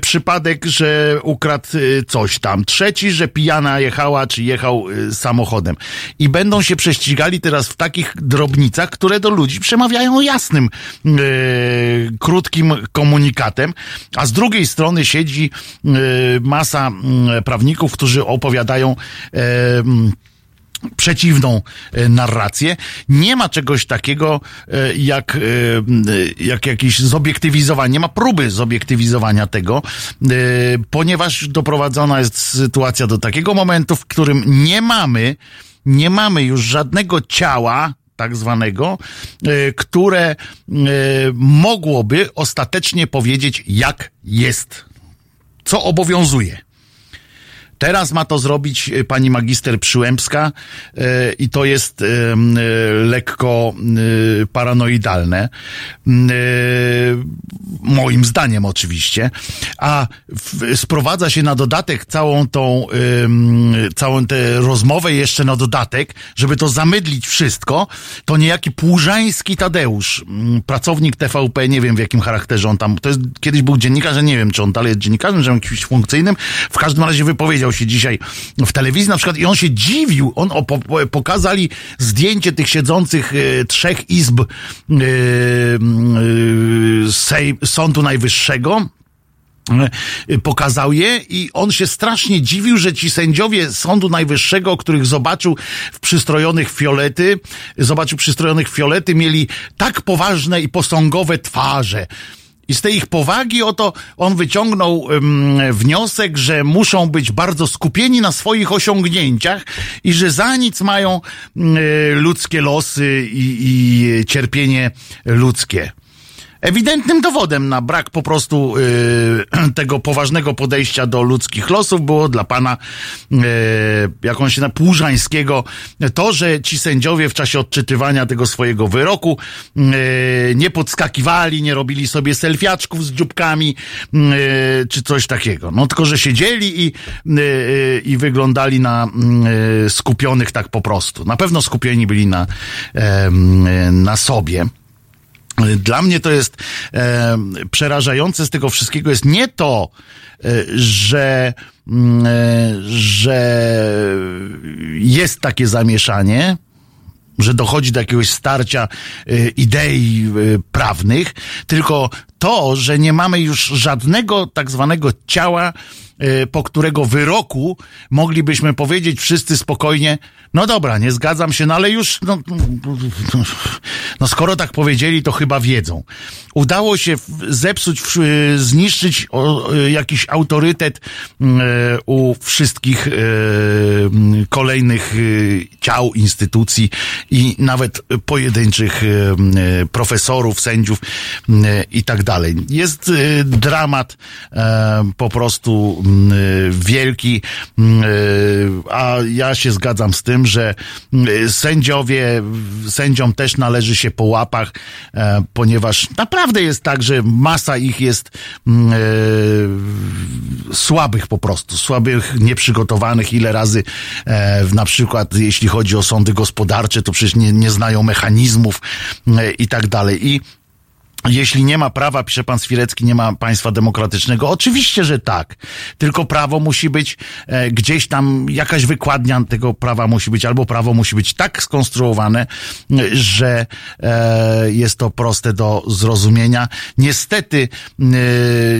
przypadek, że ukradł y, coś tam. Trzeci, że pijana jechała, czy jechał y, samochodem. I będą się prześcigali teraz w takich drobnicach, które do ludzi przemawiają jasnym, y, krótkim komunikatem, a z drugiej strony siedzi y, masa mm, prawników, którzy opowiadają y, mm, przeciwną e, narrację. Nie ma czegoś takiego e, jak, e, jak jakieś zobiektywizowanie, nie ma próby zobiektywizowania tego, ponieważ doprowadzona jest sytuacja do takiego momentu, w którym nie mamy, nie mamy już żadnego ciała, tak zwanego, które mogłoby ostatecznie powiedzieć, jak jest, co obowiązuje. Teraz ma to zrobić e, pani magister Przyłębska e, i to jest e, lekko paranoidalne. Moim zdaniem oczywiście. A sprowadza się na dodatek całą tą, całą tę rozmowę jeszcze na dodatek, żeby to zamydlić wszystko, to niejaki Płużański Tadeusz, pracownik TVP, nie wiem w jakim charakterze on tam, to jest, kiedyś był dziennikarzem, nie wiem czy on dalej jest dziennikarzem, czy jakimś funkcyjnym, w każdym razie wypowiedział się dzisiaj w telewizji na przykład i on się dziwił, on opo- po- pokazali zdjęcie tych siedzących e, trzech izb e, e, Sej, Sądu Najwyższego, pokazał je i on się strasznie dziwił, że ci sędziowie Sądu Najwyższego, których zobaczył w przystrojonych fiolety, zobaczył przystrojonych fiolety, mieli tak poważne i posągowe twarze. I z tej ich powagi oto on wyciągnął ym, wniosek, że muszą być bardzo skupieni na swoich osiągnięciach i że za nic mają y, ludzkie losy i, i cierpienie ludzkie. Ewidentnym dowodem na brak po prostu y, tego poważnego podejścia do ludzkich losów było dla pana, y, jak on się na Płużańskiego, to, że ci sędziowie w czasie odczytywania tego swojego wyroku y, nie podskakiwali, nie robili sobie selfiaczków z dzióbkami, y, czy coś takiego. No tylko, że siedzieli i, y, y, i wyglądali na y, skupionych tak po prostu. Na pewno skupieni byli na, em, na sobie. Dla mnie to jest e, przerażające z tego wszystkiego jest nie to, e, że, mm, e, że jest takie zamieszanie, że dochodzi do jakiegoś starcia e, idei e, prawnych, tylko to, że nie mamy już żadnego tak zwanego ciała, po którego wyroku moglibyśmy powiedzieć wszyscy spokojnie, no dobra, nie zgadzam się, no ale już, no, no skoro tak powiedzieli, to chyba wiedzą. Udało się zepsuć, w- zniszczyć e, jakiś autorytet u wszystkich kolejnych ciał, instytucji i nawet pojedynczych profesorów, sędziów i tak dalej. Jest dramat e, po prostu wielki, m, e, a ja się zgadzam z tym, że m, sędziowie, sędziom też należy się po łapach, e, ponieważ naprawdę jest tak, że masa ich jest m, e, słabych po prostu, słabych, nieprzygotowanych. Ile razy e, na przykład jeśli chodzi o sądy gospodarcze, to przecież nie, nie znają mechanizmów i tak dalej. I jeśli nie ma prawa, pisze pan Swirecki, nie ma państwa demokratycznego. Oczywiście, że tak. Tylko prawo musi być e, gdzieś tam, jakaś wykładnia tego prawa musi być, albo prawo musi być tak skonstruowane, że e, jest to proste do zrozumienia. Niestety, e,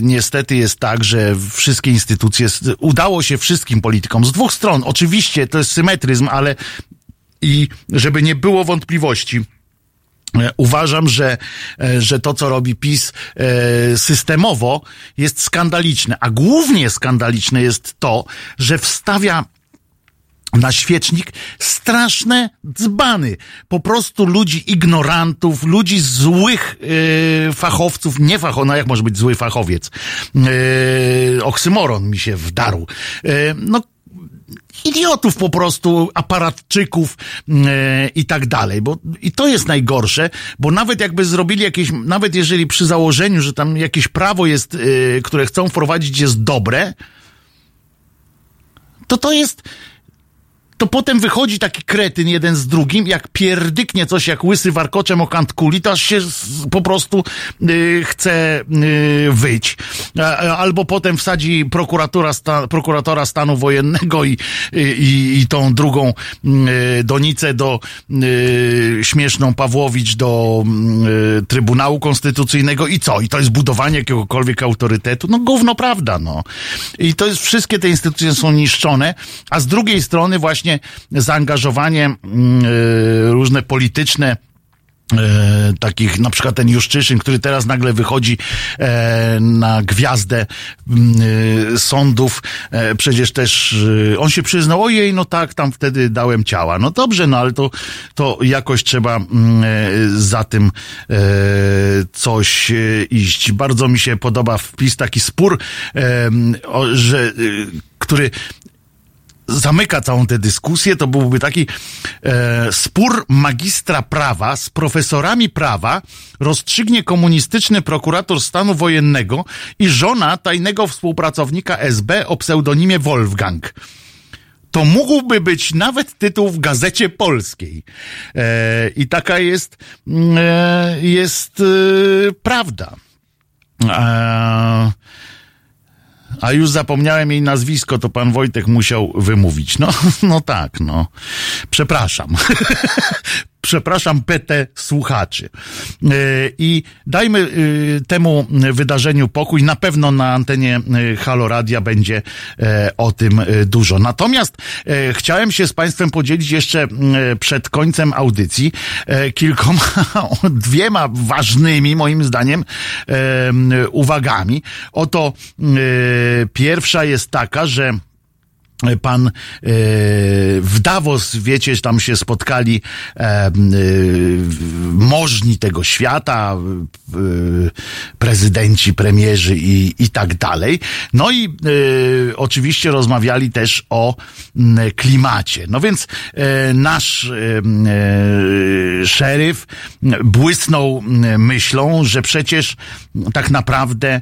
niestety jest tak, że wszystkie instytucje, udało się wszystkim politykom z dwóch stron. Oczywiście to jest symetryzm, ale i żeby nie było wątpliwości, Uważam, że, e, że to, co robi PiS e, systemowo, jest skandaliczne. A głównie skandaliczne jest to, że wstawia na świecznik straszne dzbany. Po prostu ludzi ignorantów, ludzi złych e, fachowców, nie fachow, no jak może być zły fachowiec? E, oksymoron mi się wdarł. E, no idiotów po prostu, aparatczyków e, i tak dalej. Bo, I to jest najgorsze, bo nawet jakby zrobili jakieś, nawet jeżeli przy założeniu, że tam jakieś prawo jest, e, które chcą wprowadzić jest dobre, to to jest to potem wychodzi taki kretyn jeden z drugim, jak pierdyknie coś jak łysy warkoczem o kant kuli, to aż się po prostu y, chce y, wyć. Albo potem wsadzi prokuratura sta, prokuratora stanu wojennego i, i, i tą drugą y, donicę do y, śmieszną Pawłowicz do y, Trybunału Konstytucyjnego i co? I to jest budowanie jakiegokolwiek autorytetu? No gówno prawda, no. I to jest, wszystkie te instytucje są niszczone, a z drugiej strony właśnie zaangażowanie mm, y, różne polityczne E, takich, na przykład ten Juszczyszyn, który teraz nagle wychodzi e, na gwiazdę m, e, sądów, przecież też on się przyznał, ojej, no tak, tam wtedy dałem ciała. No dobrze, no ale to, to jakoś trzeba m, e, za tym e, coś e, iść. Bardzo mi się podoba wpis, taki spór, o, że, który zamyka całą tę dyskusję, to byłby taki e, spór magistra prawa z profesorami prawa rozstrzygnie komunistyczny prokurator stanu wojennego i żona tajnego współpracownika SB o pseudonimie Wolfgang. To mógłby być nawet tytuł w gazecie polskiej. E, I taka jest, mm, e, jest e, prawda. E, a już zapomniałem jej nazwisko, to pan Wojtek musiał wymówić. No, no tak, no. Przepraszam. Przepraszam PT słuchaczy. Yy, I dajmy yy, temu wydarzeniu pokój. Na pewno na antenie yy, Halo Radia będzie e, o tym e, dużo. Natomiast e, chciałem się z Państwem podzielić jeszcze e, przed końcem audycji e, kilkoma, dwiema ważnymi, moim zdaniem, e, uwagami. Oto e, pierwsza jest taka, że pan e, w Davos, wiecie, tam się spotkali e, e, możni tego świata, e, prezydenci, premierzy i, i tak dalej. No i e, oczywiście rozmawiali też o klimacie. No więc e, nasz szeryf błysnął myślą, że przecież tak naprawdę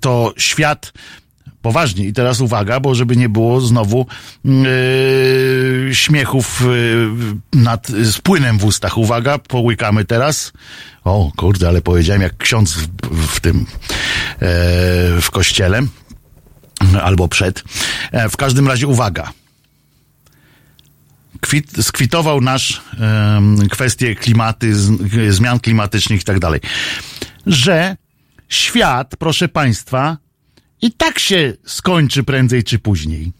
to świat Poważnie. I teraz uwaga, bo żeby nie było znowu yy, śmiechów yy, nad, z płynem w ustach. Uwaga, połykamy teraz. O, kurde, ale powiedziałem jak ksiądz w, w tym, yy, w kościele. Albo przed. E, w każdym razie uwaga. Kwit, skwitował nasz em, kwestie klimaty, z, zmian klimatycznych i tak dalej. Że świat, proszę państwa, i tak się skończy prędzej czy później.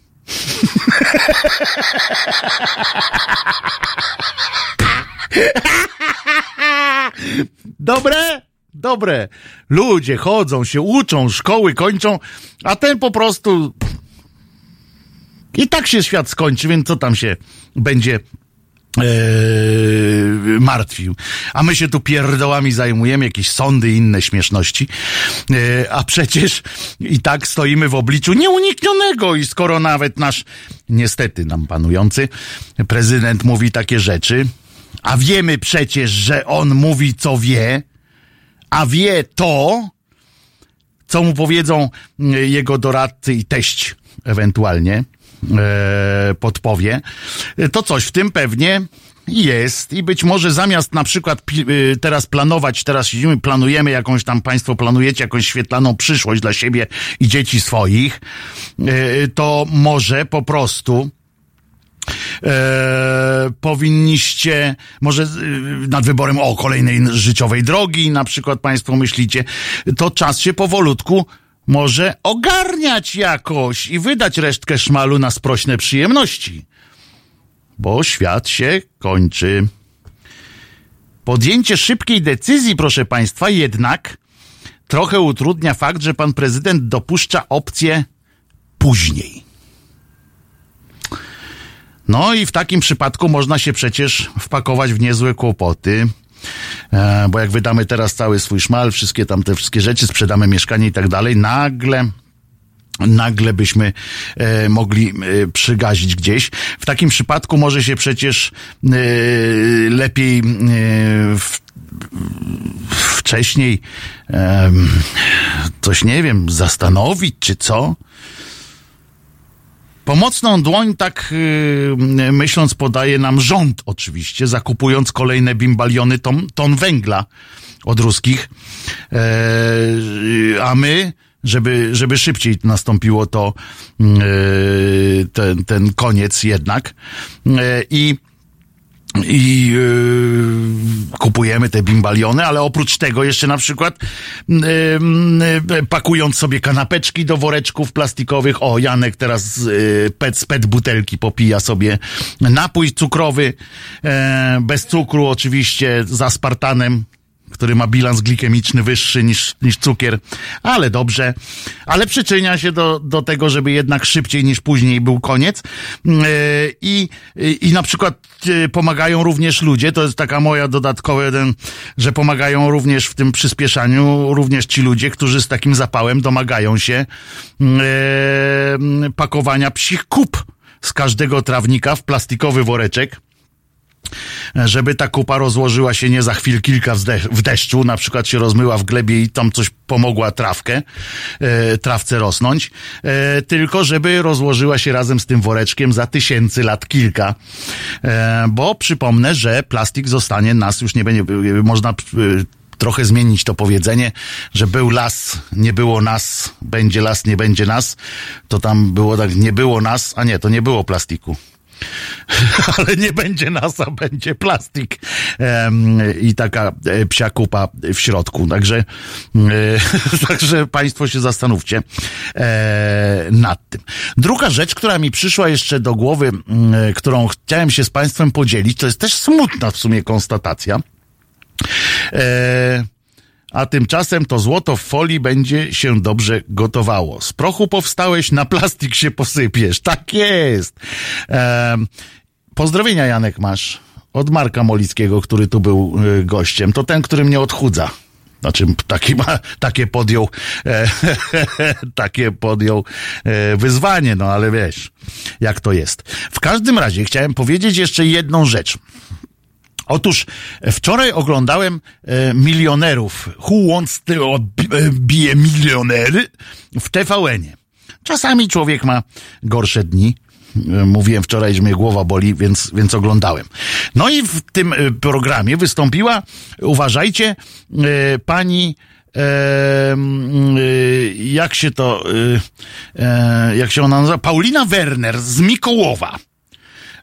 Dobre? Dobre. Ludzie chodzą się, uczą, szkoły kończą, a ten po prostu. I tak się świat skończy, więc co tam się będzie Eee, martwił. A my się tu pierdołami zajmujemy, jakieś sądy i inne śmieszności. Eee, a przecież i tak stoimy w obliczu nieuniknionego i skoro nawet nasz, niestety nam panujący, prezydent mówi takie rzeczy, a wiemy przecież, że on mówi co wie, a wie to, co mu powiedzą mm, jego doradcy i teść ewentualnie, e, podpowie, to coś w tym pewnie jest i być może zamiast na przykład y, teraz planować, teraz siedzimy, planujemy jakąś tam, państwo planujecie jakąś świetlaną przyszłość dla siebie i dzieci swoich, y, to może po prostu e, powinniście może e, nad wyborem o kolejnej życiowej drogi, na przykład Państwo myślicie, to czas się powolutku może ogarniać jakoś i wydać resztkę szmalu na sprośne przyjemności. Bo świat się kończy. Podjęcie szybkiej decyzji, proszę Państwa, jednak trochę utrudnia fakt, że pan prezydent dopuszcza opcję później. No i w takim przypadku można się przecież wpakować w niezłe kłopoty. E, bo jak wydamy teraz cały swój szmal, wszystkie tam te wszystkie rzeczy, sprzedamy mieszkanie i tak dalej, nagle nagle byśmy e, mogli e, przygazić gdzieś. W takim przypadku może się przecież e, lepiej e, w, wcześniej coś nie wiem, zastanowić czy co. Pomocną dłoń, tak yy, myśląc, podaje nam rząd oczywiście, zakupując kolejne bimbaliony ton, ton węgla od ruskich. E, a my, żeby, żeby szybciej nastąpiło to yy, ten, ten koniec jednak. E, I i yy, kupujemy te bimbaliony, ale oprócz tego jeszcze na przykład yy, yy, pakując sobie kanapeczki do woreczków plastikowych, o Janek teraz yy, pet, z pet butelki popija sobie napój cukrowy, bez cukru oczywiście, z aspartanem, który ma bilans glikemiczny wyższy niż, niż cukier, ale dobrze, ale przyczynia się do, do tego, żeby jednak szybciej niż później był koniec. Yy, I, i na przykład yy, pomagają również ludzie, to jest taka moja dodatkowa jeden, że pomagają również w tym przyspieszaniu również ci ludzie, którzy z takim zapałem domagają się yy, pakowania psich kup z każdego trawnika w plastikowy woreczek żeby ta kupa rozłożyła się nie za chwil kilka w, deszczu, na przykład się rozmyła w glebie i tam coś pomogła trawkę, e, trawce rosnąć, e, tylko żeby rozłożyła się razem z tym woreczkiem za tysięcy lat kilka. E, bo przypomnę, że plastik zostanie nas już nie będzie, można trochę zmienić to powiedzenie, że był las, nie było nas, będzie las, nie będzie nas, to tam było tak, nie było nas, a nie, to nie było plastiku. Ale nie będzie NASA, będzie plastik i taka e, psia kupa w środku. Także, e, także Państwo się zastanówcie e, nad tym. Druga rzecz, która mi przyszła jeszcze do głowy, m, którą chciałem się z Państwem podzielić, to jest też smutna w sumie konstatacja. E, a tymczasem to złoto w folii będzie się dobrze gotowało. Z prochu powstałeś, na plastik się posypiesz. Tak jest. Em, pozdrowienia Janek masz od Marka Molickiego, który tu był y, gościem. To ten, który mnie odchudza. Znaczy, taki ma, takie podjął, e, takie podjął e, wyzwanie, no ale wiesz, jak to jest. W każdym razie chciałem powiedzieć jeszcze jedną rzecz. Otóż wczoraj oglądałem e, milionerów. Who wants to be be a milioner? W TVN-ie. Czasami człowiek ma gorsze dni. E, Mówiłem wczoraj, że mnie głowa boli, więc, więc oglądałem. No i w tym e, programie wystąpiła, uważajcie, e, pani e, e, jak się to, e, e, jak się ona nazywa? Paulina Werner z Mikołowa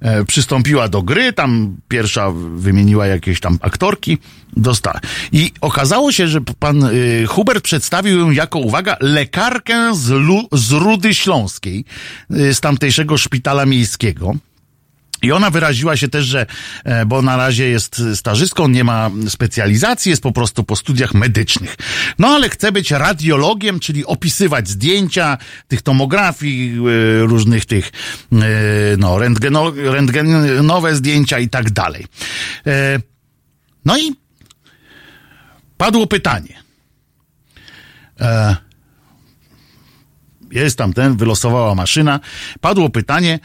e, przystąpiła do gry, tam pierwsza wymieniła jakieś tam aktorki, dostała. I okazało się, że pan y, Hubert przedstawił ją jako, uwaga, lekarkę z, Lu, z Rudy Śląskiej, y, z tamtejszego szpitala miejskiego. I ona wyraziła się też, że, e, bo na razie jest stażystką, nie ma specjalizacji, jest po prostu po studiach medycznych. No ale chce być radiologiem, czyli opisywać zdjęcia tych tomografii, e, różnych tych, e, no, rentgeno, rentgenowe zdjęcia i tak dalej. No i padło pytanie. Jest tam ten, wylosowała maszyna. Padło pytanie,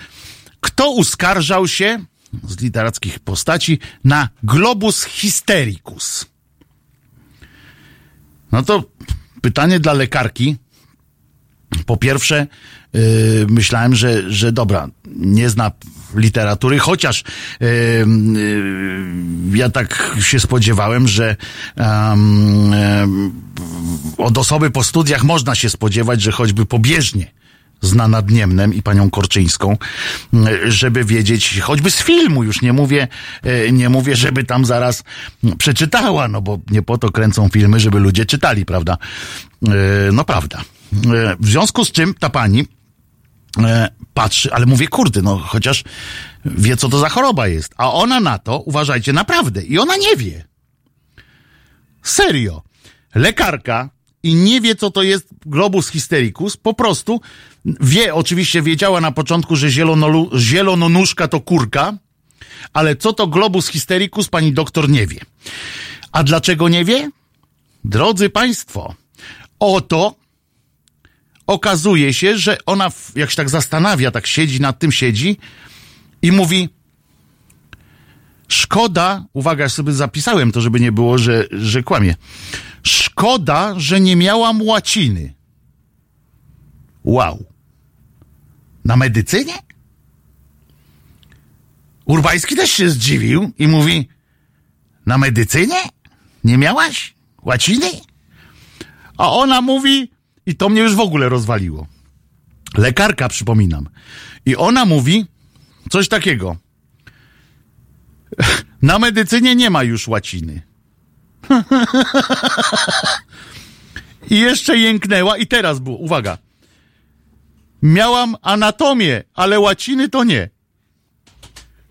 kto uskarżał się z literackich postaci na globus hystericus? No to pytanie dla lekarki. Po pierwsze, yy, myślałem, że, że dobra, nie zna literatury, chociaż yy, yy, ja tak się spodziewałem, że od osoby po studiach można się spodziewać, że choćby pobieżnie zna nad Niemnem i panią Korczyńską, żeby wiedzieć, choćby z filmu, już nie mówię, e, nie mówię, żeby tam zaraz przeczytała, no bo nie po to kręcą filmy, żeby ludzie czytali, prawda? E, No prawda. E, W związku z czym ta pani patrzy, ale mówię, kurde, no chociaż wie, co to za choroba jest. A ona na to, uważajcie, naprawdę, i ona nie wie. Serio. Lekarka i nie wie, co to jest globus hystericus, po prostu wie, oczywiście wiedziała na początku, że zielononóżka to kurka, ale co to globus hystericus, pani doktor nie wie. A dlaczego nie wie? Drodzy Państwo, oto okazuje się, że ona, jak się tak zastanawia, tak siedzi, nad tym siedzi i mówi, szkoda, uwaga, ja sobie zapisałem to, żeby nie było, że, że kłamie. Szkoda, że nie miałam łaciny. Wow. Na medycynie? Urbański też się zdziwił i mówi, na medycynie? Nie miałaś? Łaciny? A ona mówi, i to mnie już w ogóle rozwaliło. Lekarka, przypominam. I ona mówi coś takiego. Na medycynie nie ma już łaciny. I jeszcze jęknęła i teraz było, uwaga. Miałam anatomię, ale łaciny to nie.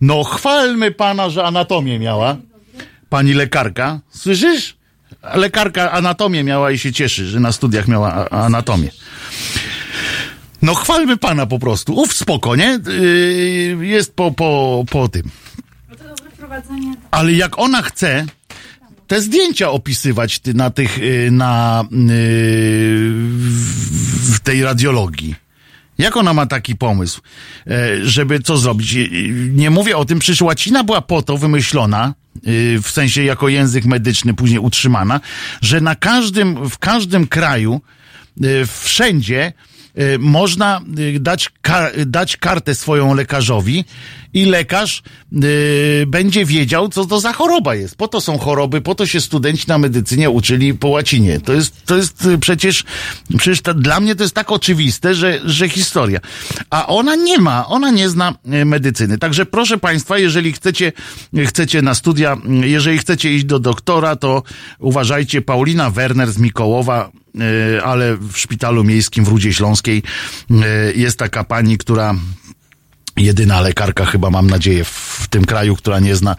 No chwalmy pana, że anatomię miała. Pani lekarka. Słyszysz? Lekarka anatomię miała i się cieszy, że na studiach miała anatomię. No chwalmy pana po prostu. Uf, spoko, nie? Yy, jest po, po, po tym. Ale jak ona chce te zdjęcia opisywać na tych, yy, na w w tej radiologii. Jak ona ma taki pomysł, e, żeby co zrobić? E, Nie mówię o tym, przecież łacina była po to wymyślona, e, w sensie jako język medyczny później utrzymana, że na każdym, w każdym kraju, wszędzie można e, dać, dać kartę swoją lekarzowi i lekarz e, będzie wiedział, co to za choroba jest. Po to są choroby, po to się studenci na medycynie uczyli po łacinie. To jest, to jest przecież, przecież dla mnie to jest tak oczywiste, że, że historia. A ona nie ma, ona nie zna medycyny. Także proszę Państwa, jeżeli chcecie, chcecie na studia, jeżeli chcecie iść do doktora, to uważajcie, Paulina Werner z Mikołowa, ale w szpitalu miejskim w Rudzie Śląskiej e, jest taka pani, która jedyna lekarka chyba mam nadzieję w tym kraju, która nie zna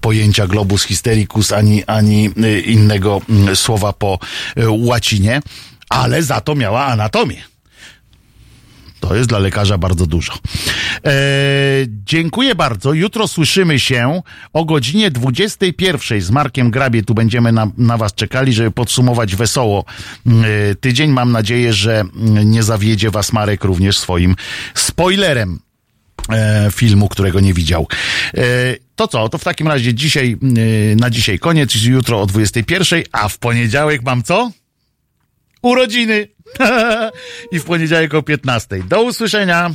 pojęcia globus hystericus ani, ani y, innego mm, słowa po łacinie, ale za to miała anatomię. To jest dla lekarza bardzo dużo. E, dziękuję bardzo. Jutro słyszymy się o godzinie 21 z Markiem Grabie. Tu będziemy na, na Was czekali, żeby podsumować wesoło e, tydzień. Mam nadzieję, że mm, nie zawiedzie Was Marek również swoim spoilerem e, filmu, którego nie widział. E, to co? To w takim razie dzisiaj, e, na dzisiaj koniec, jutro o 21, a w poniedziałek mam co? Urodziny! I w poniedziałek o 15. Do usłyszenia!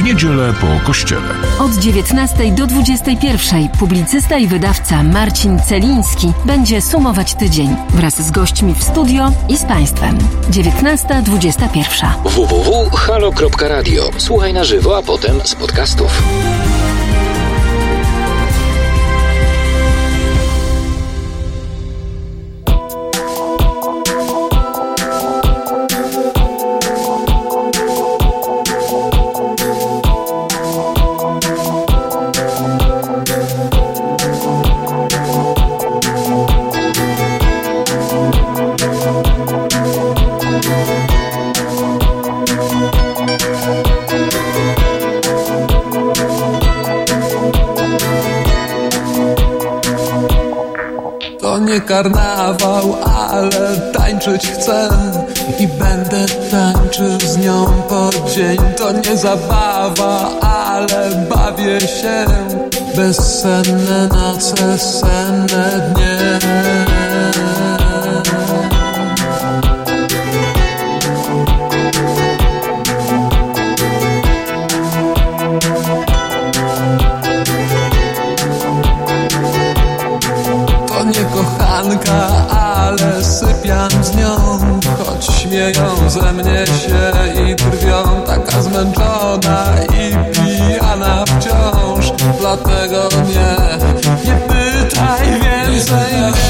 W niedzielę po kościele. Od 19 do 21 publicysta i wydawca Marcin Celiński będzie sumować tydzień wraz z gośćmi w studio i z Państwem. 19.21. www.halo.radio. Słuchaj na żywo, a potem z podcastów. Karnawał, ale tańczyć chcę I będę tańczył z nią po dzień. To nie zabawa, ale bawię się. Bezsenne noce, senne dnie zmęczona i pijana wciąż. Dlatego nie, nie pytaj więcej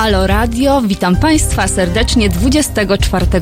Halo Radio, witam Państwa serdecznie 24